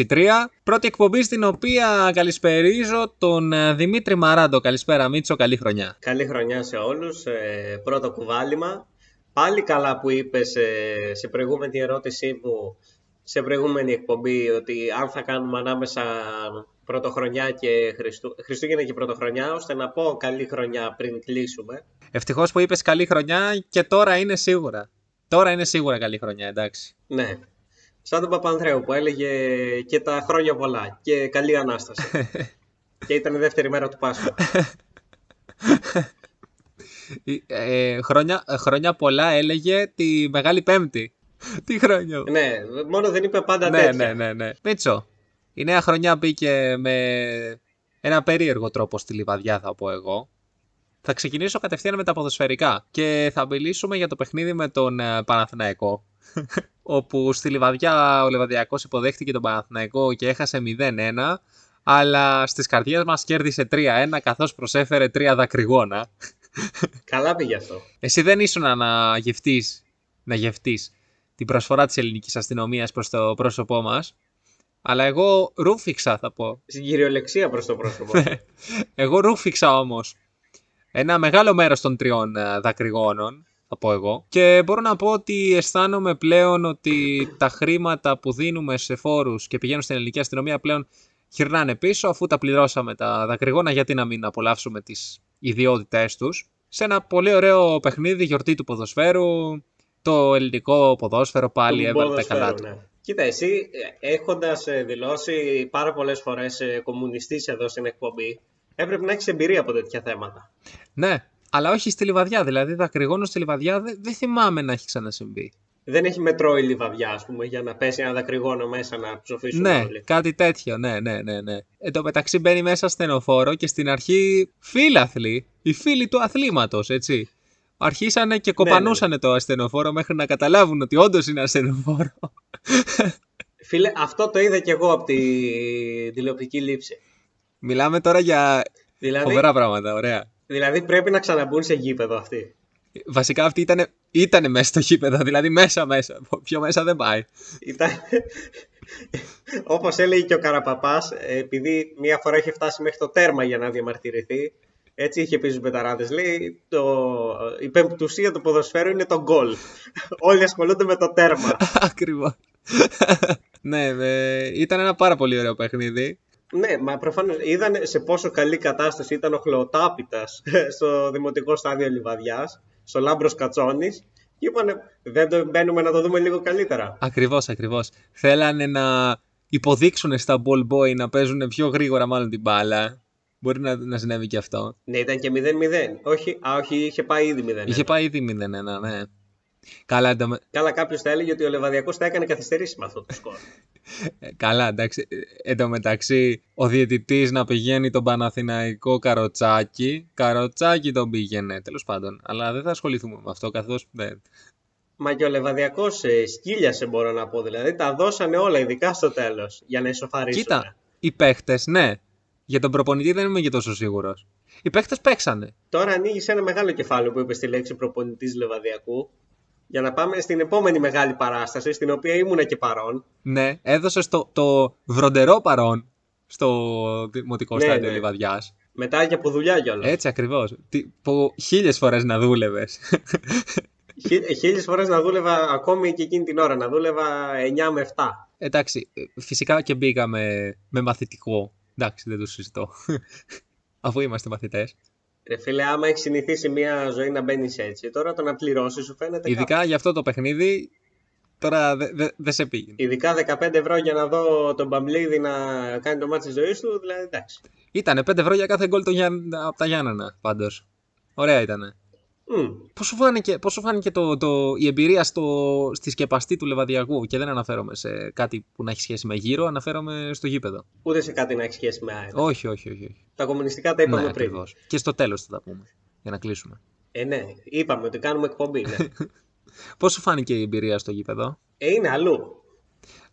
2023. Πρώτη εκπομπή στην οποία καλησπερίζω τον ε, Δημήτρη Μαράντο. Καλησπέρα, Μίτσο, καλή χρονιά. Καλή χρονιά σε όλους. Ε, πρώτο κουβάλιμα. Πάλι καλά που είπες ε, σε προηγούμενη ερώτησή μου, σε προηγούμενη εκπομπή, ότι αν θα κάνουμε ανάμεσα πρωτοχρονιά και Χριστού... Χριστούγεννα και πρωτοχρονιά, ώστε να πω καλή χρονιά πριν κλείσουμε. Ευτυχώς που είπες καλή χρονιά και τώρα είναι σίγουρα. Τώρα είναι σίγουρα καλή χρονιά, εντάξει. Ναι. Σαν τον Παπανδρέου που έλεγε και τα χρόνια πολλά και καλή Ανάσταση. και ήταν η δεύτερη μέρα του Πάσχα. Ε, χρόνια, ε, χρόνια πολλά έλεγε τη Μεγάλη Πέμπτη. Τι χρόνια. ναι, μόνο δεν είπε πάντα ναι, τέτοια. ναι, ναι, ναι. Μίτσο, η νέα χρονιά μπήκε με ένα περίεργο τρόπο στη Λιβαδιά, θα πω εγώ. Θα ξεκινήσω κατευθείαν με τα ποδοσφαιρικά και θα μιλήσουμε για το παιχνίδι με τον ε, Παναθηναϊκό. όπου στη Λιβαδιά ο Λιβαδιάκος υποδέχτηκε τον Παναθηναϊκό και έχασε 0-1, αλλά στις καρδιές μας κέρδισε 3-1 καθώς προσέφερε 3 δακρυγόνα. Καλά πήγε αυτό. Εσύ δεν ήσουν να γευτείς, να γευτείς την προσφορά της ελληνικής αστυνομίας προς το πρόσωπό μας, αλλά εγώ ρούφηξα θα πω. Στην κυριολεξία προς το πρόσωπο. Εγώ ρούφηξα όμως ένα μεγάλο μέρος των τριών ε, δακρυγόνων, θα πω εγώ. Και μπορώ να πω ότι αισθάνομαι πλέον ότι τα χρήματα που δίνουμε σε φόρους και πηγαίνουν στην ελληνική αστυνομία πλέον γυρνάνε πίσω αφού τα πληρώσαμε τα δακρυγόνα γιατί να μην απολαύσουμε τις ιδιότητές τους. Σε ένα πολύ ωραίο παιχνίδι γιορτή του ποδοσφαίρου, το ελληνικό ποδόσφαιρο πάλι Του έβαλε τα ποδοσφαίρου, καλά του. ναι. Κοίτα, εσύ ε, έχοντας ε, δηλώσει πάρα πολλές φορές ε, κομμουνιστής εδώ στην εκπομπή, έπρεπε να έχεις εμπειρία από τέτοια θέματα. Ναι, αλλά όχι στη Λιβαδιά. Δηλαδή, δακρυγόνο στη Λιβαδιά δεν δεν θυμάμαι να έχει ξανασυμβεί. Δεν έχει μετρό η λιβαδιά, ας πούμε, για να πέσει ένα δακρυγόνο μέσα να ψοφήσουν Ναι, όλοι. κάτι τέτοιο. Ναι, ναι, ναι. ναι. Εν τω μεταξύ μπαίνει μέσα στενοφόρο και στην αρχή φίλαθλοι, οι φίλοι του αθλήματος, έτσι. Αρχίσανε και κοπανούσανε το ασθενοφόρο μέχρι να καταλάβουν ότι όντως είναι ασθενοφόρο. Φίλε, αυτό το είδα και εγώ από τη τηλεοπτική λήψη. Μιλάμε τώρα για Δηλαδή, φοβερά πράγματα, ωραία. δηλαδή πρέπει να ξαναμπούν σε γήπεδο αυτοί. Βασικά αυτή ήταν, ήτανε μέσα στο γήπεδο, δηλαδή μέσα μέσα. Πιο μέσα δεν πάει. Ήταν... Όπως έλεγε και ο Καραπαπάς, επειδή μία φορά είχε φτάσει μέχρι το τέρμα για να διαμαρτυρηθεί, έτσι είχε πει στους Μπεταράδες, λέει, το... η πεμπτουσία του ποδοσφαίρου είναι το γκολ. Όλοι ασχολούνται με το τέρμα. Ακριβώς. ναι, ε, ήταν ένα πάρα πολύ ωραίο παιχνίδι. Ναι, μα προφανώς είδαν σε πόσο καλή κατάσταση ήταν ο Χλεοτάπητας στο Δημοτικό Στάδιο Λιβαδιάς, στο Λάμπρος Κατσόνης, και είπανε, δεν το μπαίνουμε να το δούμε λίγο καλύτερα. Ακριβώς, ακριβώς. Θέλανε να υποδείξουν στα ball boy να παίζουν πιο γρήγορα μάλλον την μπάλα. Μπορεί να, να συνέβη και αυτό. Ναι, ήταν και 0-0. Όχι, α, όχι, είχε πάει ήδη 0-1. Είχε πάει ήδη 0-1, ναι. Καλά, εντωμε- Καλά, κάποιος θα έλεγε ότι ο Λεβαδιακός θα έκανε καθυστερήσεις με αυτό το σκορ. ε, καλά, εντάξει. Ε, Εν τω μεταξύ, ο διαιτητής να πηγαίνει τον Παναθηναϊκό καροτσάκι. Καροτσάκι τον πήγαινε, τέλος πάντων. Αλλά δεν θα ασχοληθούμε με αυτό, καθώς δεν... Μα και ο Λεβαδιακός ε, σκύλιασε, μπορώ να πω. Δηλαδή τα δώσανε όλα, ειδικά στο τέλος, για να ισοφαρίσουν. Κοίτα, οι παίχτες, ναι. Για τον προπονητή δεν είμαι και τόσο σίγουρος. Οι παίχτες παίξανε. Τώρα ανοίγεις ένα μεγάλο κεφάλαιο που είπες στη λέξη προπονητής Λεβαδιακού. Για να πάμε στην επόμενη μεγάλη παράσταση, στην οποία ήμουνα και παρόν. Ναι, έδωσε το, το βροντερό παρόν στο δημοτικό Ναι, στάδιο ναι. Λιβαδιάς. Μετά και από δουλειά κιόλας. Έτσι ακριβώς. Τι, που χίλιες φορές να δούλευες. Χίλιες φορές να δούλευα ακόμη και εκείνη την ώρα. Να δούλευα 9 με 7. Εντάξει, ε, φυσικά και μπήκαμε με μαθητικό. Εντάξει, δεν το συζητώ. Αφού είμαστε μαθητές. Ρε φίλε, άμα έχεις συνηθίσει μια ζωή να μπαίνεις έτσι, τώρα το να πληρώσεις σου φαίνεται. Ειδικά για αυτό το παιχνίδι, τώρα δεν δε, δεν σε πήγαινε. Ειδικά 15 ευρώ για να δω τον Μπαμπλίδη να κάνει το μάτι της ζωής του, δηλαδή εντάξει. Ήτανε 5 ευρώ για κάθε γκολ το Γιάν- από τα Γιάννενα, πάντως. Ωραία ήτανε. Μμ. Πώς σου φάνηκε, πώς σου φάνηκε το, το, η εμπειρία στο, στη σκεπαστή του Λεβαδιακού και δεν αναφέρομαι σε κάτι που να έχει σχέση με γύρο, αναφέρομαι στο γήπεδο. Ούτε σε κάτι να έχει σχέση με ΑΕΚ. Όχι, όχι, όχι. όχι. Τα κομμουνιστικά τα είπαμε ναι, πριν. ακριβώς. Και στο τέλος θα τα πούμε, για να κλείσουμε. Ε, ναι, είπαμε ότι κάνουμε εκπομπή. Ναι. Πώς σου φάνηκε η εμπειρία στο γήπεδο; ε, είναι αλλού.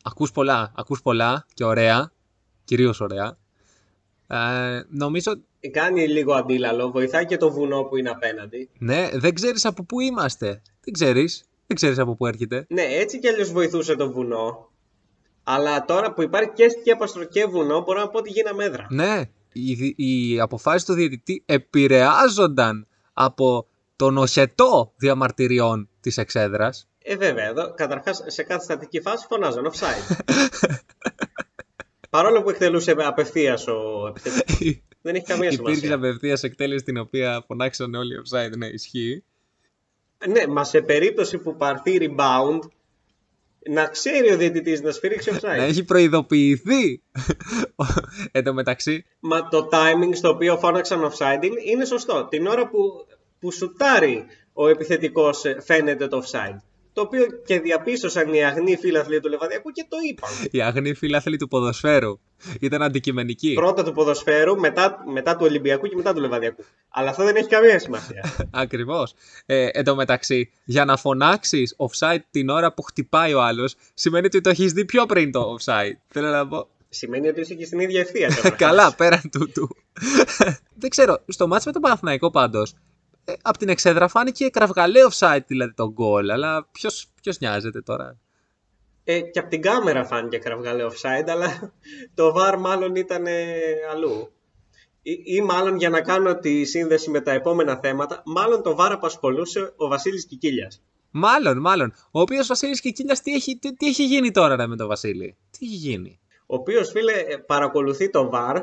Ακούς πολλά, ακούς πολλά και ωραία, κυρίως ωραία. Ε, νομίζω, Κάνει λίγο αντίλαλο, βοηθάει και το βουνό που είναι απέναντι. ναι, δεν ξέρεις από πού είμαστε. Δεν ξέρεις, δεν ξέρεις από πού έρχεται. Ναι, έτσι κι αλλιώς βοηθούσε το βουνό. Αλλά τώρα που υπάρχει και σκέπαστρο και βουνό, μπορώ να πω ότι γίναμε έδρα. Ναι, οι, δι- οι αποφάσεις του διαιτητή επηρεάζονταν από τον οχετό διαμαρτυριών της εξέδρας. Ε, βέβαια, εδώ καταρχάς σε κάθε στατική φάση φωνάζαν offside. Παρόλο που εκτελούσε απευθείας ο επιθετικός. Δεν έχει καμία Υπήρξε σημασία. απευθείας εκτέλεση την οποία φωνάξαν όλοι offside, ναι, ισχύει. Ναι, μα σε περίπτωση που πάρθει rebound, να ξέρει ο διαιτητής να σφυρίξει offside. Να έχει προειδοποιηθεί. Εν τω μεταξύ, Μα το timing στο οποίο φώναξαν offside είναι- είναι σωστό. Την ώρα που, που σουτάρει ο επιθετικός ε, φαίνεται το offside. Το οποίο και διαπίστωσαν οι αγνοί φίλαθλοι του Λεβαδιακού και το είπαν. οι αγνοί φιλάθλοι του ποδοσφαίρου ήταν αντικειμενικοί. Πρώτα του ποδοσφαίρου, μετά, μετά του Ολυμπιακού και μετά του Λεβαδιακού. Αλλά αυτό δεν έχει καμία σημασία. Ακριβώς. Ε, εν τω μεταξύ, για να φωνάξεις offside την ώρα που χτυπάει ο άλλος, σημαίνει ότι το έχεις δει πιο πριν το offside. Θέλω να πω. Σημαίνει ότι είσαι και στην ίδια ευθεία. καταρχάς. Καλά, πέραν τούτου. Δεν ξέρω, στο μάτς με τον Παναθηναϊκό πάντως, ε, από την εξέδρα φάνηκε κραυγαλέ offside δηλαδή το γκολ, αλλά ποιος, ποιος νοιάζεται τώρα; Ε, και από την κάμερα φάνηκε κραυγαλέ offside, αλλά το VAR μάλλον ήταν ε, αλλού. Ή, ή μάλλον για να κάνω τη σύνδεση με τα επόμενα θέματα, μάλλον το VAR απασχολούσε ο Βασίλης Κικίλιας. Μάλλον, μάλλον. Ο οποίος Βασίλης Κικίλιας τι έχει, τι, τι έχει γίνει τώρα ρε, με τον Βασίλη; Τι έχει γίνει; Ο οποίος, φίλε, ε, παρακολουθεί το VAR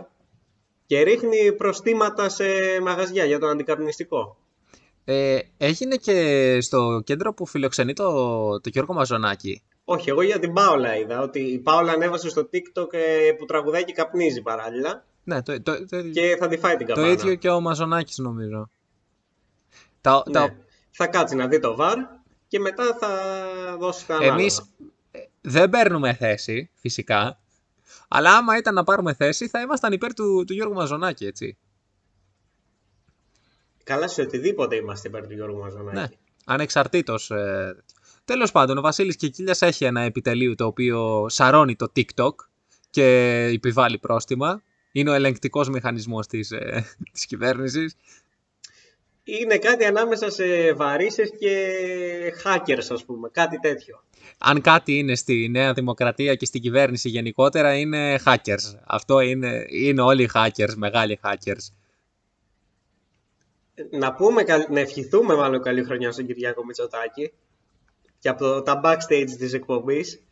και ρίχνει προστήματα σε μαγαζιά για τον αντικαπνιστικό. Ε, έγινε και στο κέντρο που φιλοξενεί το, το Γιώργο Μαζονάκη. Όχι, εγώ για την Πάολα είδα ότι η Πάολα ανέβασε στο TikTok ε, που τραγουδάει και καπνίζει παράλληλα Ναι, το, το, το, και θα τη φάει την το καμπάνα. ίδιο και ο Μαζονάκης νομίζω. Τα, Ναι. τα, Θα κάτσει να δει το VAR και μετά θα δώσει τα ανάλογα. Εμείς ε, δεν παίρνουμε θέση, φυσικά. Αλλά άμα ήταν να πάρουμε θέση, θα ήμασταν υπέρ του, του Γιώργου Μαζονάκη, έτσι. Καλά σε οτιδήποτε είμαστε υπέρ του Γιώργου Μαζονάκη. Ναι, ανεξαρτήτως. Ε, τέλος πάντων, ο Βασίλης Κικίλιας έχει ένα επιτελείο το οποίο σαρώνει το TikTok και επιβάλλει πρόστιμα. Είναι ο ελεγκτικός μηχανισμός της, ε, της κυβέρνησης. Είναι κάτι ανάμεσα σε βαρύσες και hackers, ας πούμε. Κάτι τέτοιο. Αν κάτι είναι στη Νέα Δημοκρατία και στην κυβέρνηση γενικότερα είναι hackers. Αυτό είναι, είναι όλοι οι hackers, μεγάλοι hackers. Να πούμε, καλ- να ευχηθούμε μάλλον καλή χρονιά στον Κυριάκο Μητσοτάκη και από το- τα backstage της εκπομπής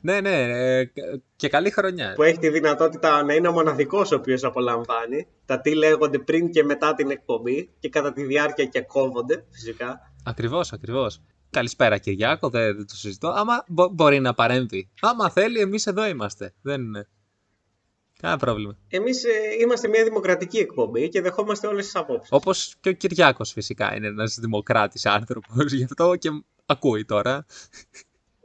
ναι, ναι, ε, και καλή χρονιά. που έχει τη δυνατότητα να είναι ο μοναδικός ο οποίος απολαμβάνει τα τι λέγονται πριν και μετά την εκπομπή και κατά τη διάρκεια και κόβονται φυσικά. Ακριβώς, ακριβώς. Καλησπέρα Κυριάκο, δεν, δεν το συζητώ. Άμα μπο- μπορεί να παρέμβει. Άμα θέλει, εμείς εδώ είμαστε. Δεν είναι. Κανένα πρόβλημα. Εμείς ε, είμαστε μια δημοκρατική εκπομπή και δεχόμαστε όλες τις απόψεις. Όπως και ο Κυριάκος φυσικά είναι ένας δημοκράτης άνθρωπος, γι' αυτό και ακούει τώρα.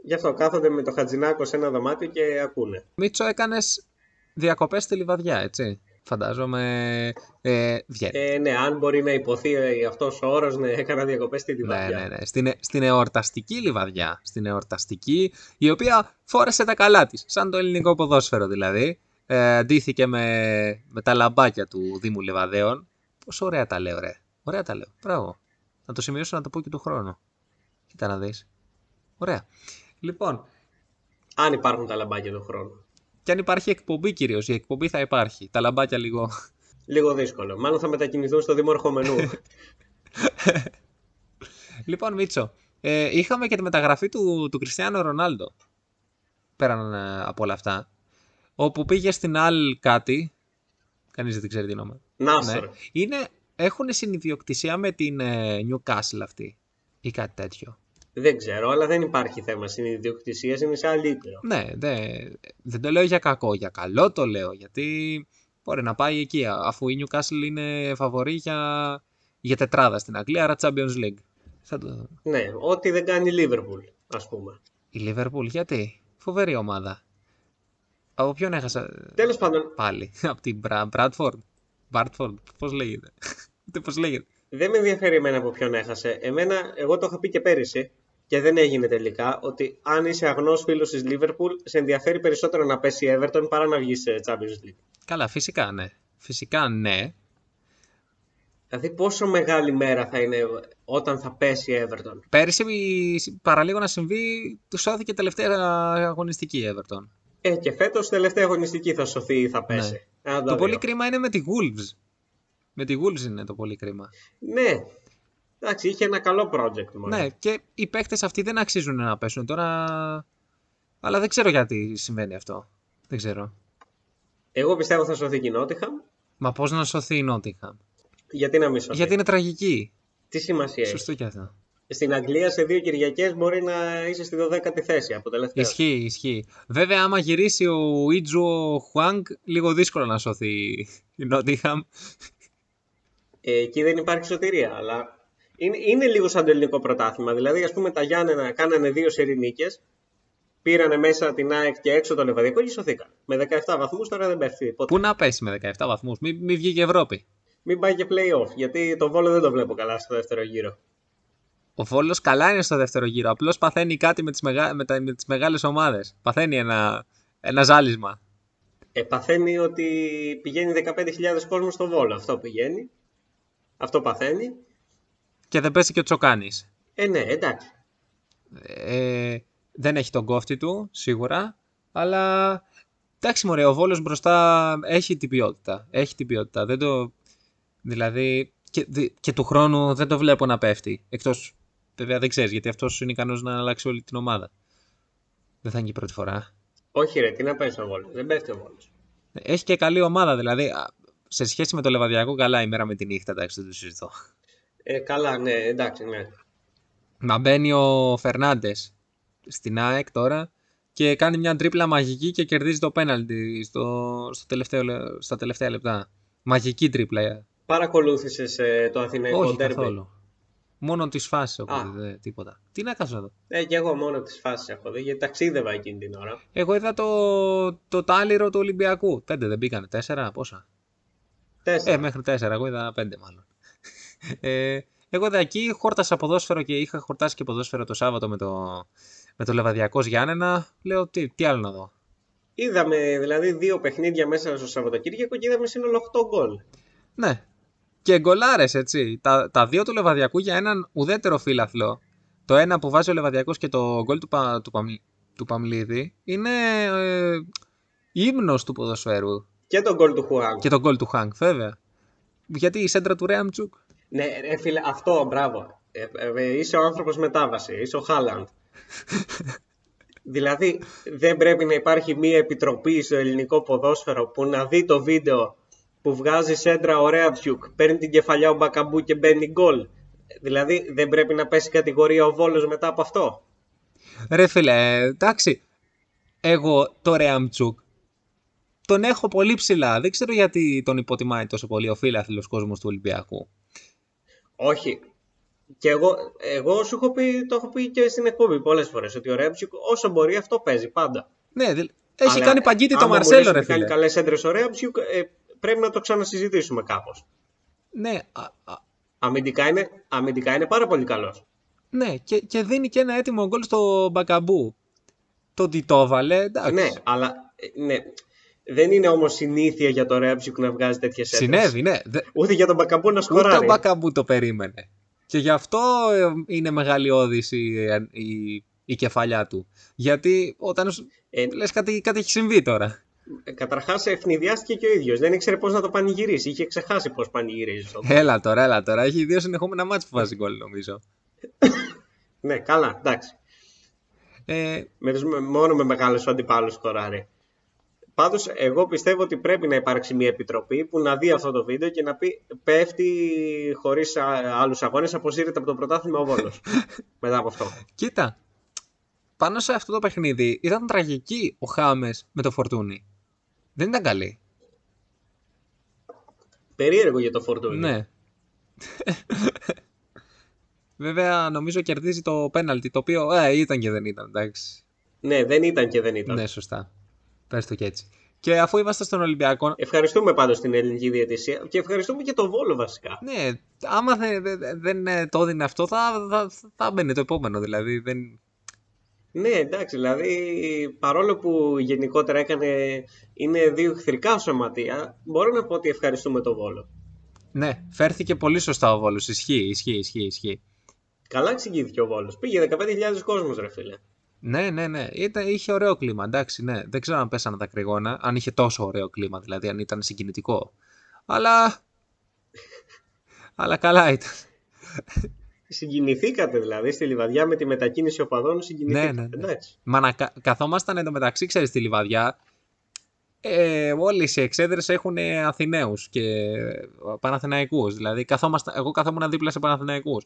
Γι' αυτό κάθονται με το Χατζινάκο σε ένα δωμάτιο και ακούνε. Μίτσο, έκανες διακοπές στη Λιβαδιά, έτσι. Φαντάζομαι ε, βγαίνει. Ε, ναι, αν μπορεί να υποθεί ε, αυτός ο όρος, ναι, έκανα διακοπές στη Ναι, Λιβαδιά. ναι, ναι. Στην, στην εορταστική λιβαδιά. Στην εορταστική, η οποία φόρεσε τα καλά της. Σαν το ελληνικό ποδόσφαιρο δηλαδή. Ε, ντύθηκε με, με τα λαμπάκια του Δήμου Λιβαδέων. Πόσο ωραία τα λέω, ρε. Ωραία τα λέω. Μπράβο. Να το σημειώσω να το πω και του χρόνου. Κοίτα να δεις. Ωραία. Λοιπόν, Αν υπάρχουν τα λαμπάκια του χρόνου. και αν υπάρχει εκπομπή κυρίως, η εκπομπή θα υπάρχει. Τα λαμπάκια λίγο. Λίγο δύσκολο. Μάλλον θα μετακινηθούν στο Δήμο Ερχομενού. Λοιπόν, Μίτσο, ε, είχαμε και τη μεταγραφή του, του Κριστιανό Ρονάλντο. Πέραν ε, από όλα αυτά. Όπου πήγε στην Αλ κάτι. Κανείς δεν την ξέρει την όνομα. Νάσορ. Είναι, έχουν συνειδιοκτησία με την ε, Newcastle αυτή. Ή κάτι τέτοιο. Δεν ξέρω, αλλά δεν υπάρχει θέμα συνειδιοκτησίας, είναι σε άλλη ήπειρο. Ναι, δε, δεν το λέω για κακό. Για καλό το λέω. Γιατί μπορεί να πάει εκεί. Αφού η Newcastle είναι φαβορή για, για τετράδα στην Αγγλία, άρα Champions League. Θα το, Ναι, ό,τι δεν κάνει η Λίβερπουλ, ας πούμε. Η Liverpool, γιατί; Φοβερή ομάδα. Από ποιον έχασα Τέλος πάντων, πάλι. Από την Μπρα- Bradford. Bradford, πώς λέγεται. Ούτε πώς λέγεται. δεν με ενδιαφέρει εμένα από ποιον έχασε. Εμένα, εγώ το είχα πει και πέρυσι και δεν έγινε τελικά, ότι αν είσαι αγνός φίλος της Λίβερπουλ, σε ενδιαφέρει περισσότερο να πέσει η Everton παρά να βγεις σε Champions League. Καλά, φυσικά ναι. Φυσικά ναι. Δηλαδή, πόσο μεγάλη μέρα θα είναι όταν θα πέσει η Everton; Πέρυσι, η- παραλίγο να συμβεί, του σώθηκε τελευταία αγωνιστική η Everton. Ε, και φέτος τελευταία αγωνιστική θα σωθεί ή θα πέσει. Ένα από τα Το πολύ δύο. κρίμα είναι με τη Wolves. Με τη Wolves είναι το πολύ κρίμα. Ναι. Εντάξει, είχε ένα καλό project μόνο. Ναι, και οι παίκτες αυτοί δεν αξίζουν να πέσουν τώρα. Αλλά δεν ξέρω γιατί συμβαίνει αυτό. Δεν ξέρω. Εγώ πιστεύω θα σωθεί και η Nottingham. Μα πώς να σωθεί η Νότιχαμ. Γιατί να μην σωθεί; Γιατί είναι τραγική. Τι σημασία έχει; Σωστό και αυτό. Στην Αγγλία σε δύο Κυριακές μπορεί να είσαι στη 12η θέση από τελευταία. Ισχύει, ισχύει. Βέβαια, άμα γυρίσει ο Ιτζο Χουάνγκ, λίγο δύσκολο να σωθεί η Νότιχαμ. Ε, εκεί δεν υπάρχει σωτηρία, αλλά είναι, είναι λίγο σαν το ελληνικό πρωτάθλημα. Δηλαδή, ας πούμε, τα Γιάννενα κάνανε δύο σερί νίκες, πήρανε μέσα την ΑΕΚ και έξω το Λεβαδιακό και σωθήκαν. Με 17 βαθμούς τώρα δεν πέφτει. Ποτέ. Πού να πέσει με 17 βαθμούς, μην, μην βγει και Ευρώπη. Μην πάει και play-off, γιατί το Βόλο δεν το βλέπω καλά στο δεύτερο γύρο. Ο Βόλος καλά είναι στο δεύτερο γύρο. Απλώς παθαίνει κάτι με τις μεγα... με τα... με τις μεγάλες ομάδες. Παθαίνει ένα... ένα ζάλισμα. Ε, παθαίνει ότι πηγαίνει 15.000 κόσμο στο Βόλο. Αυτό πηγαίνει. Αυτό παθαίνει. Και δεν πέσει και ο Τσοκάνης. Ε, ναι, εντάξει. Ε, δεν έχει τον κόφτη του, σίγουρα. Αλλά εντάξει, μωρέ, ο Βόλος μπροστά έχει την ποιότητα. Έχει την ποιότητα. Δεν το... Δηλαδή, και, δι- και του χρόνου δεν το βλέπω να πέφτει. Εκτός, βέβαια δεν ξέρεις, γιατί αυτός είναι ικανός να αλλάξει όλη την ομάδα. Δεν θα είναι και η πρώτη φορά. Όχι, ρε, τι να πέσει ο Βόλος. Δεν πέφτει ο Βόλος. Έχει και καλή ομάδα, δηλαδή. α, Σε σχέση με το Λεβαδιακό, καλά η μέρα με τη νύχτα, εντάξει, δεν το συζητώ. Ε, καλά, ναι, εντάξει, ναι. Μα μπαίνει ο Φερνάντες στην ΑΕΚ τώρα και κάνει μια τρίπλα μαγική και κερδίζει το πέναλτι στο, στο τελευταίο, λε- στα τελευταία λεπτά. Μαγική τρίπλα. Παρακολούθησες ε, το Αθηναϊκό Όχι ντέρμπι. καθόλου. Μόνο τις φάσεις Α. οπότε δεν τίποτα. Τι να κάνω εδώ. Ε, και εγώ μόνο τις φάσεις έχω δει, γιατί ταξίδευα εκείνη την ώρα. Εγώ είδα το, το τάλιρο του Ολυμπιακού. Πέντε δεν μπήκανε, τέσσερα, πόσα; Τέσσερα. Ε, μέχρι τέσσερα, εγώ είδα πέντε μάλλον. Ε, εγώ είδα εκεί, χόρτασα ποδόσφαιρο και είχα χορτάσει και ποδόσφαιρο το Σάββατο με το, με το Λεβαδιακό Γιάννενα. Λέω τι, τι άλλο να δω. Είδαμε δηλαδή δύο παιχνίδια μέσα στο Σαββατοκύριακο και είδαμε σύνολο 8 γκολ. Ναι, Και γκολάρες, έτσι. Τα, τα δύο του Λεβαδιακού για έναν ουδέτερο φύλαθλο. Το ένα που βάζει ο Λεβαδιακός και το γκολ του, Πα, του, Παμ- του Παμλίδη είναι ε, ύμνος του ποδοσφαίρου. Και τον γκολ του Χουάν. Και το γκολ του Χάνκ, βέβαια. Γιατί η σέντρα του Ρέαμτσουκ. Ναι, ρε φίλε, αυτό, μπράβο. Ε, ε, είσαι ο άνθρωπος μετάβασης, είσαι ο Χάλαντ. δηλαδή, δεν πρέπει να υπάρχει μία επιτροπή στο ελληνικό ποδόσφαιρο που να δει το βίντεο που βγάζει σέντρα ο Ρέαμτσουκ, παίρνει την κεφαλιά ο Μπακαμπού και μπαίνει γκολ. Δηλαδή, δεν πρέπει να πέσει κατηγορία ο Βόλος μετά από αυτό. Ρε φίλε, εντάξει. Εγώ το Ρέαμτσουκ τον έχω πολύ ψηλά. Δεν ξέρω γιατί τον υποτιμάει τόσο πολύ ο φίλαθλος κόσμος του Ολυμπιακού. Όχι. Και εγώ, εγώ σου έχω πει, το έχω πει και στην εκπομπή πολλές φορές, ότι ο Ρέαμτσουκ όσο μπορεί αυτό παίζει πάντα. Ναι, δη- έχει Αλλά κάνει παγκίτη το άμα μου Μαρσέλο, λες ρε ότι Κάνει φίλε. καλές έντρες ο Ρέαμτσουκ, ε, πρέπει να το ξανασυζητήσουμε κάπως. Ναι, α, α, Αμυντικά είναι, αμυντικά είναι πάρα πολύ καλός. ναι και, και δίνει και ένα έτοιμο γκολ στο Μπακαμπού. Το ότι το έβαλε, εντάξει. Ναι, αλλά ε, ναι. δεν είναι όμως συνήθεια για το Ρέαμτσουκ να βγάζει τέτοιες έντρες. Συνέβη, ναι. Δε- Ούτε για τον Μπακαμπού να Ούτε ο σκοράρει. Μπακαμπού το περίμενε. Και γι' αυτό ε, είναι μεγαλειώδης η, η, η κεφαλιά του. Γιατί όταν σου- Ε, λες κάτι, κάτι έχει συμβεί τώρα. Ε, καταρχάς ευνηδιάστηκε και ο ίδιος. Δεν ήξερε πώς να το πανηγυρίσει. Είχε ξεχάσει πώς πανηγυρίζει. Έλα τώρα, έλα τώρα. Έχει δύο συνεχόμενα μάτς που βάζει γκολ νομίζω. ναι, καλά, εντάξει. Ε, Με τους- με- μόνο με μεγάλους αντιπάλους σκοράρει. Πάντως, εγώ πιστεύω ότι πρέπει να υπάρξει μια επιτροπή που να δει αυτό το βίντεο και να πει πέφτει χωρίς α- άλλους αγώνες, αποσύρεται από το πρωτάθλημα ο Βόλος. Μετά από αυτό. κοίτα, πάνω σε αυτό το παιχνίδι ήταν τραγική ο Χάμες με το Φορτούνι. Δεν ήταν καλή. Περίεργο για το Φορτούνι. Ναι. Βέβαια, νομίζω κερδίζει το πέναλτι, το οποίο ε, ήταν και δεν ήταν, εντάξει. ναι, δεν ήταν και δεν ήταν. Ναι, σωστά. Πες το και έτσι. Και αφού είμαστε στον Ολυμπιακό, Ευχαριστούμε πάντως την ελληνική διαιτησία και ευχαριστούμε και τον Βόλο βασικά. ναι, άμα δεν, δεν, δεν ε, το έδινε αυτό, θα, θα, θα μπαινε το επόμενο. Δηλαδή, δεν... Ναι, εντάξει, δηλαδή παρόλο που γενικότερα έκανε, είναι δύο εχθρικά σωματεία, μπορώ να πω ότι ευχαριστούμε τον Βόλο. Ναι, φέρθηκε πολύ σωστά ο Βόλος. Ισχύει, ισχύει, ισχύει, ισχύει. Καλά εξηγήθηκε ο Βόλος. Πήγε 15.000 κόσμος ρε φίλε. Ναι, ναι, ναι. Ήταν, είχε ωραίο κλίμα, εντάξει, ναι. Δεν ξέρω αν πέσανε τα κρυγόνα, αν είχε τόσο ωραίο κλίμα, δηλαδή αν ήταν συγκινητικό. Αλλά. Αλλά καλά ήταν. Συγκινηθήκατε δηλαδή στη Λιβαδιά με τη μετακίνηση οπαδών, συγκινηθήκατε. Ναι, ναι, ναι. Εντάξει. Μα να κα- καθόμασταν εντωμεταξύ, ξέρεις, στη Λιβαδιά. Ε, όλες οι εξέδρες έχουν Αθηναίους και Παναθηναϊκούς. Δηλαδή, καθόμασταν, εγώ καθόμουν δίπλα σε Παναθηναϊκούς.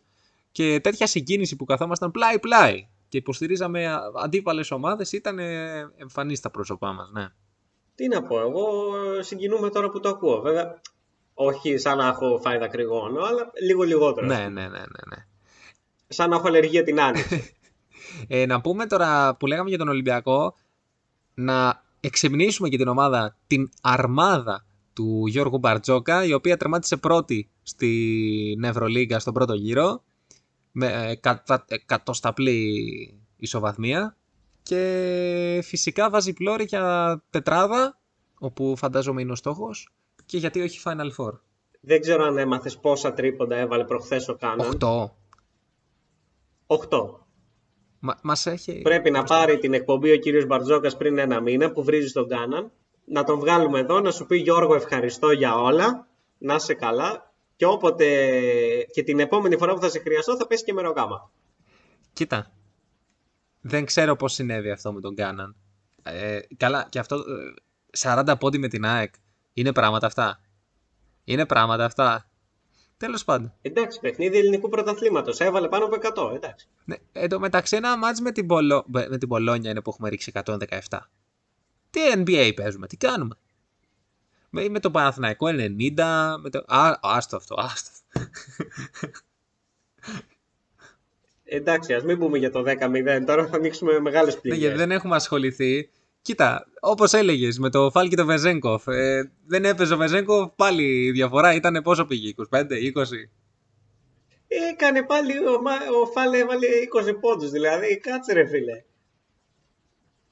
Και τέτοια συγκίνηση που καθόμασταν πλάι-πλάι και υποστηρίζαμε α- αντίπαλες ομάδες ήταν ε, εμφανής στα πρόσωπά μας, ναι. Τι να πω, εγώ συγκινούμαι τώρα που το ακούω. Βέβαια, όχι σαν να έχω φάει δακρυγόνο, αλλά λίγο λιγότερο. Ναι, ναι, ναι, ναι, ναι. Σαν να έχω αλλεργία την άνοιξη. Ε, να πούμε τώρα που λέγαμε για τον Ολυμπιακό, να εξεμνήσουμε και την ομάδα, την αρμάδα του Γιώργου Μπαρτζόκα, η οποία τερμάτισε πρώτη στην Ευρωλίγκα στον πρώτο γύρο, με ε, κατα, εκατοσταπλή ισοβαθμία και φυσικά βάζει πλώρη για τετράδα, όπου φαντάζομαι είναι ο στόχος, και γιατί όχι Final Four. Δεν ξέρω αν έμαθες πόσα τρίποντα έβαλε προχθές ο Κάναν. 8. 8. Μα, μας έχει... Πρέπει να πάρει την εκπομπή ο κύριος Μπαρτζόκας πριν ένα μήνα που βρίζει τον Κάναν. Να τον βγάλουμε εδώ, να σου πει Γιώργο ευχαριστώ για όλα, να είσαι καλά και όποτε και την επόμενη φορά που θα σε χρειαστώ θα πέσει και μεροκάμα. Κοίτα. Δεν ξέρω πώς συνέβη αυτό με τον Κάναν. Ε, καλά, και αυτό. ε, 40 πόντι με την ΑΕΚ. Είναι πράγματα αυτά. Είναι πράγματα αυτά. Τέλος πάντων. Εντάξει, παιχνίδι ελληνικού πρωταθλήματος. Έβαλε πάνω από 100, εντάξει. Ναι, εν τω μεταξύ ένα μάτς με την, Πολο... με την Πολόνια είναι που έχουμε ρίξει 117. Τι NBA παίζουμε, τι κάνουμε; Με, με το Παναθηναϊκό 90, με το... Α, άστο αυτό, άστο. Εντάξει, ας μην πούμε για το 10-0, τώρα θα ανοίξουμε μεγάλες Ναι, πληγές. γιατί δεν έχουμε ασχοληθεί. Κοίτα, όπως έλεγες με το Φάλ και το Βεζέγκοφ. Ε, δεν έπαιζε ο Βεζέγκοφ, πάλι η διαφορά ήταν πόσο πήγε, 25, 20. Έκανε πάλι ο, Μα- ο Φάλε έβαλε 20 πόντους, δηλαδή κάτσε ρε φίλε.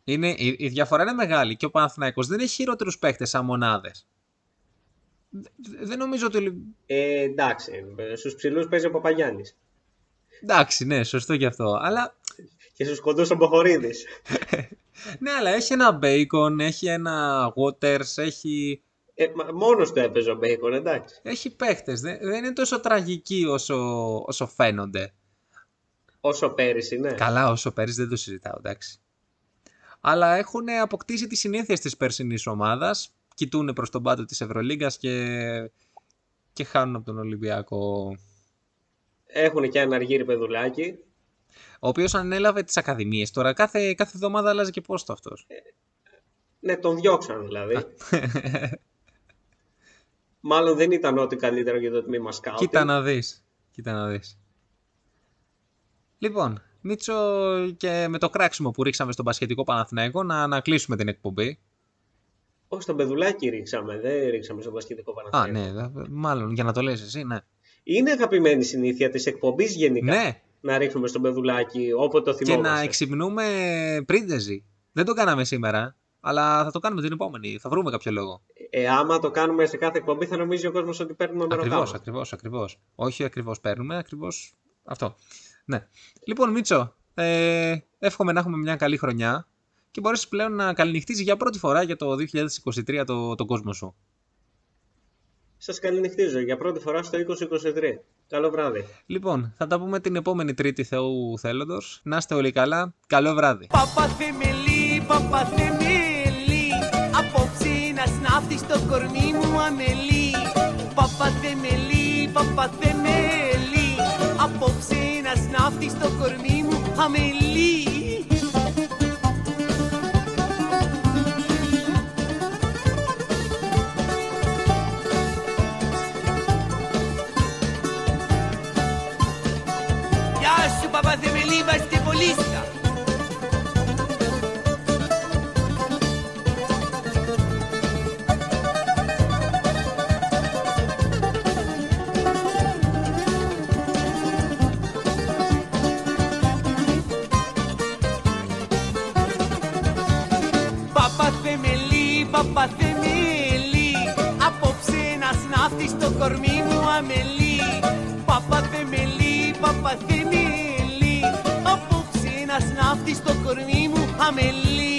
Είναι, η, η διαφορά είναι μεγάλη και ο Παναθηναϊκός δεν έχει χειρότερους παίχτες σαν μονάδες. Δε- Δεν νομίζω ότι. ο Ολυ- Ε, εντάξει, ε, στους ψηλούς παίζει ο Παπαγιάννης. Εντάξει, ναι, σωστό και αυτό. Αλλά Και στους κοντούς ο Μποχωρίδης. ναι, αλλά έχει ένα Μπέικον, έχει ένα Waters, έχει, Ε, μα- μόνος του έπαιζε ο Μπέικον, εντάξει. έχει παίκτες. Δεν, δεν είναι τόσο τραγικοί όσο, όσο φαίνονται. Όσο πέρυσι, ναι. Καλά, όσο πέρυσι δεν το συζητάω, εντάξει. Αλλά έχουν αποκτήσει τις συνήθειες της περσινής ομάδας. Κοιτούν προς τον πάτο της Ευρωλίγκας και, και χάνουν από τον Ολυμπιακό. Έχουν και ένα αργύρι παιδουλάκι. Ο οποίος ανέλαβε τις ακαδημίες. Τώρα κάθε, κάθε εβδομάδα αλλάζει και πόστο αυτός. Ναι, τον διώξαν δηλαδή. Μάλλον δεν ήταν ό,τι καλύτερο για το τμήμα σκάουτινγκ. Κοίτα να δεις. Κοίτα να δεις. Λοιπόν, Μίτσο και με το κράξιμο που ρίξαμε στον Πασχετικό Παναθηναϊκό να, να κλείσουμε την εκπομπή. Όχι, στον παιδουλάκι ρίξαμε, δεν ρίξαμε στο βασιλικό Α, Παναθηναϊκό. ναι, δε- μάλλον για να το λες εσύ, ναι. Είναι αγαπημένη συνήθεια της εκπομπής γενικά; Ναι, Να ρίχνουμε στον παιδουλάκι όποτε το και θυμόμαστε. να εξυπνούμε πρίντεζι. Δεν το κάναμε σήμερα, αλλά θα το κάνουμε την επόμενη. Θα βρούμε κάποιο λόγο. Ε, άμα το κάνουμε σε κάθε εκπομπή θα νομίζει ο κόσμος ότι παίρνουμε Ακριβώς, μεροκάμα. ακριβώς, ακριβώς. Όχι ακριβώς παίρνουμε, ακριβώς αυτό. Ναι. Λοιπόν, Μίτσο, ε, εύχομαι να έχουμε μια καλή χρονιά και μπορέσεις πλέον να καληνυχτήσει για πρώτη φορά για το 2023 το, τον κόσμο σου. Σας καληνυχτίζω για πρώτη φορά στο 2023. Καλό βράδυ. Λοιπόν, θα τα πούμε την επόμενη Τρίτη Θεού Θέλοντος. Να είστε όλοι καλά. Καλό βράδυ. Παπαθεμελή, παπαθεμελή Απόψε να σνάφτει στο κορμί μου αμελή Παπαθεμελή, παπαθεμελή Απόψε να σνάφτει στο κορμί μου αμελή παπαθεμελή βαστιβολίστα Παπαθεμελή, παπαθεμελή Απόψε να σνάφτει στο κορμί μου αμελή Παπαθεμελή, παπαθεμελή Απόψε να σνάφτει στο κορμί μου αμελή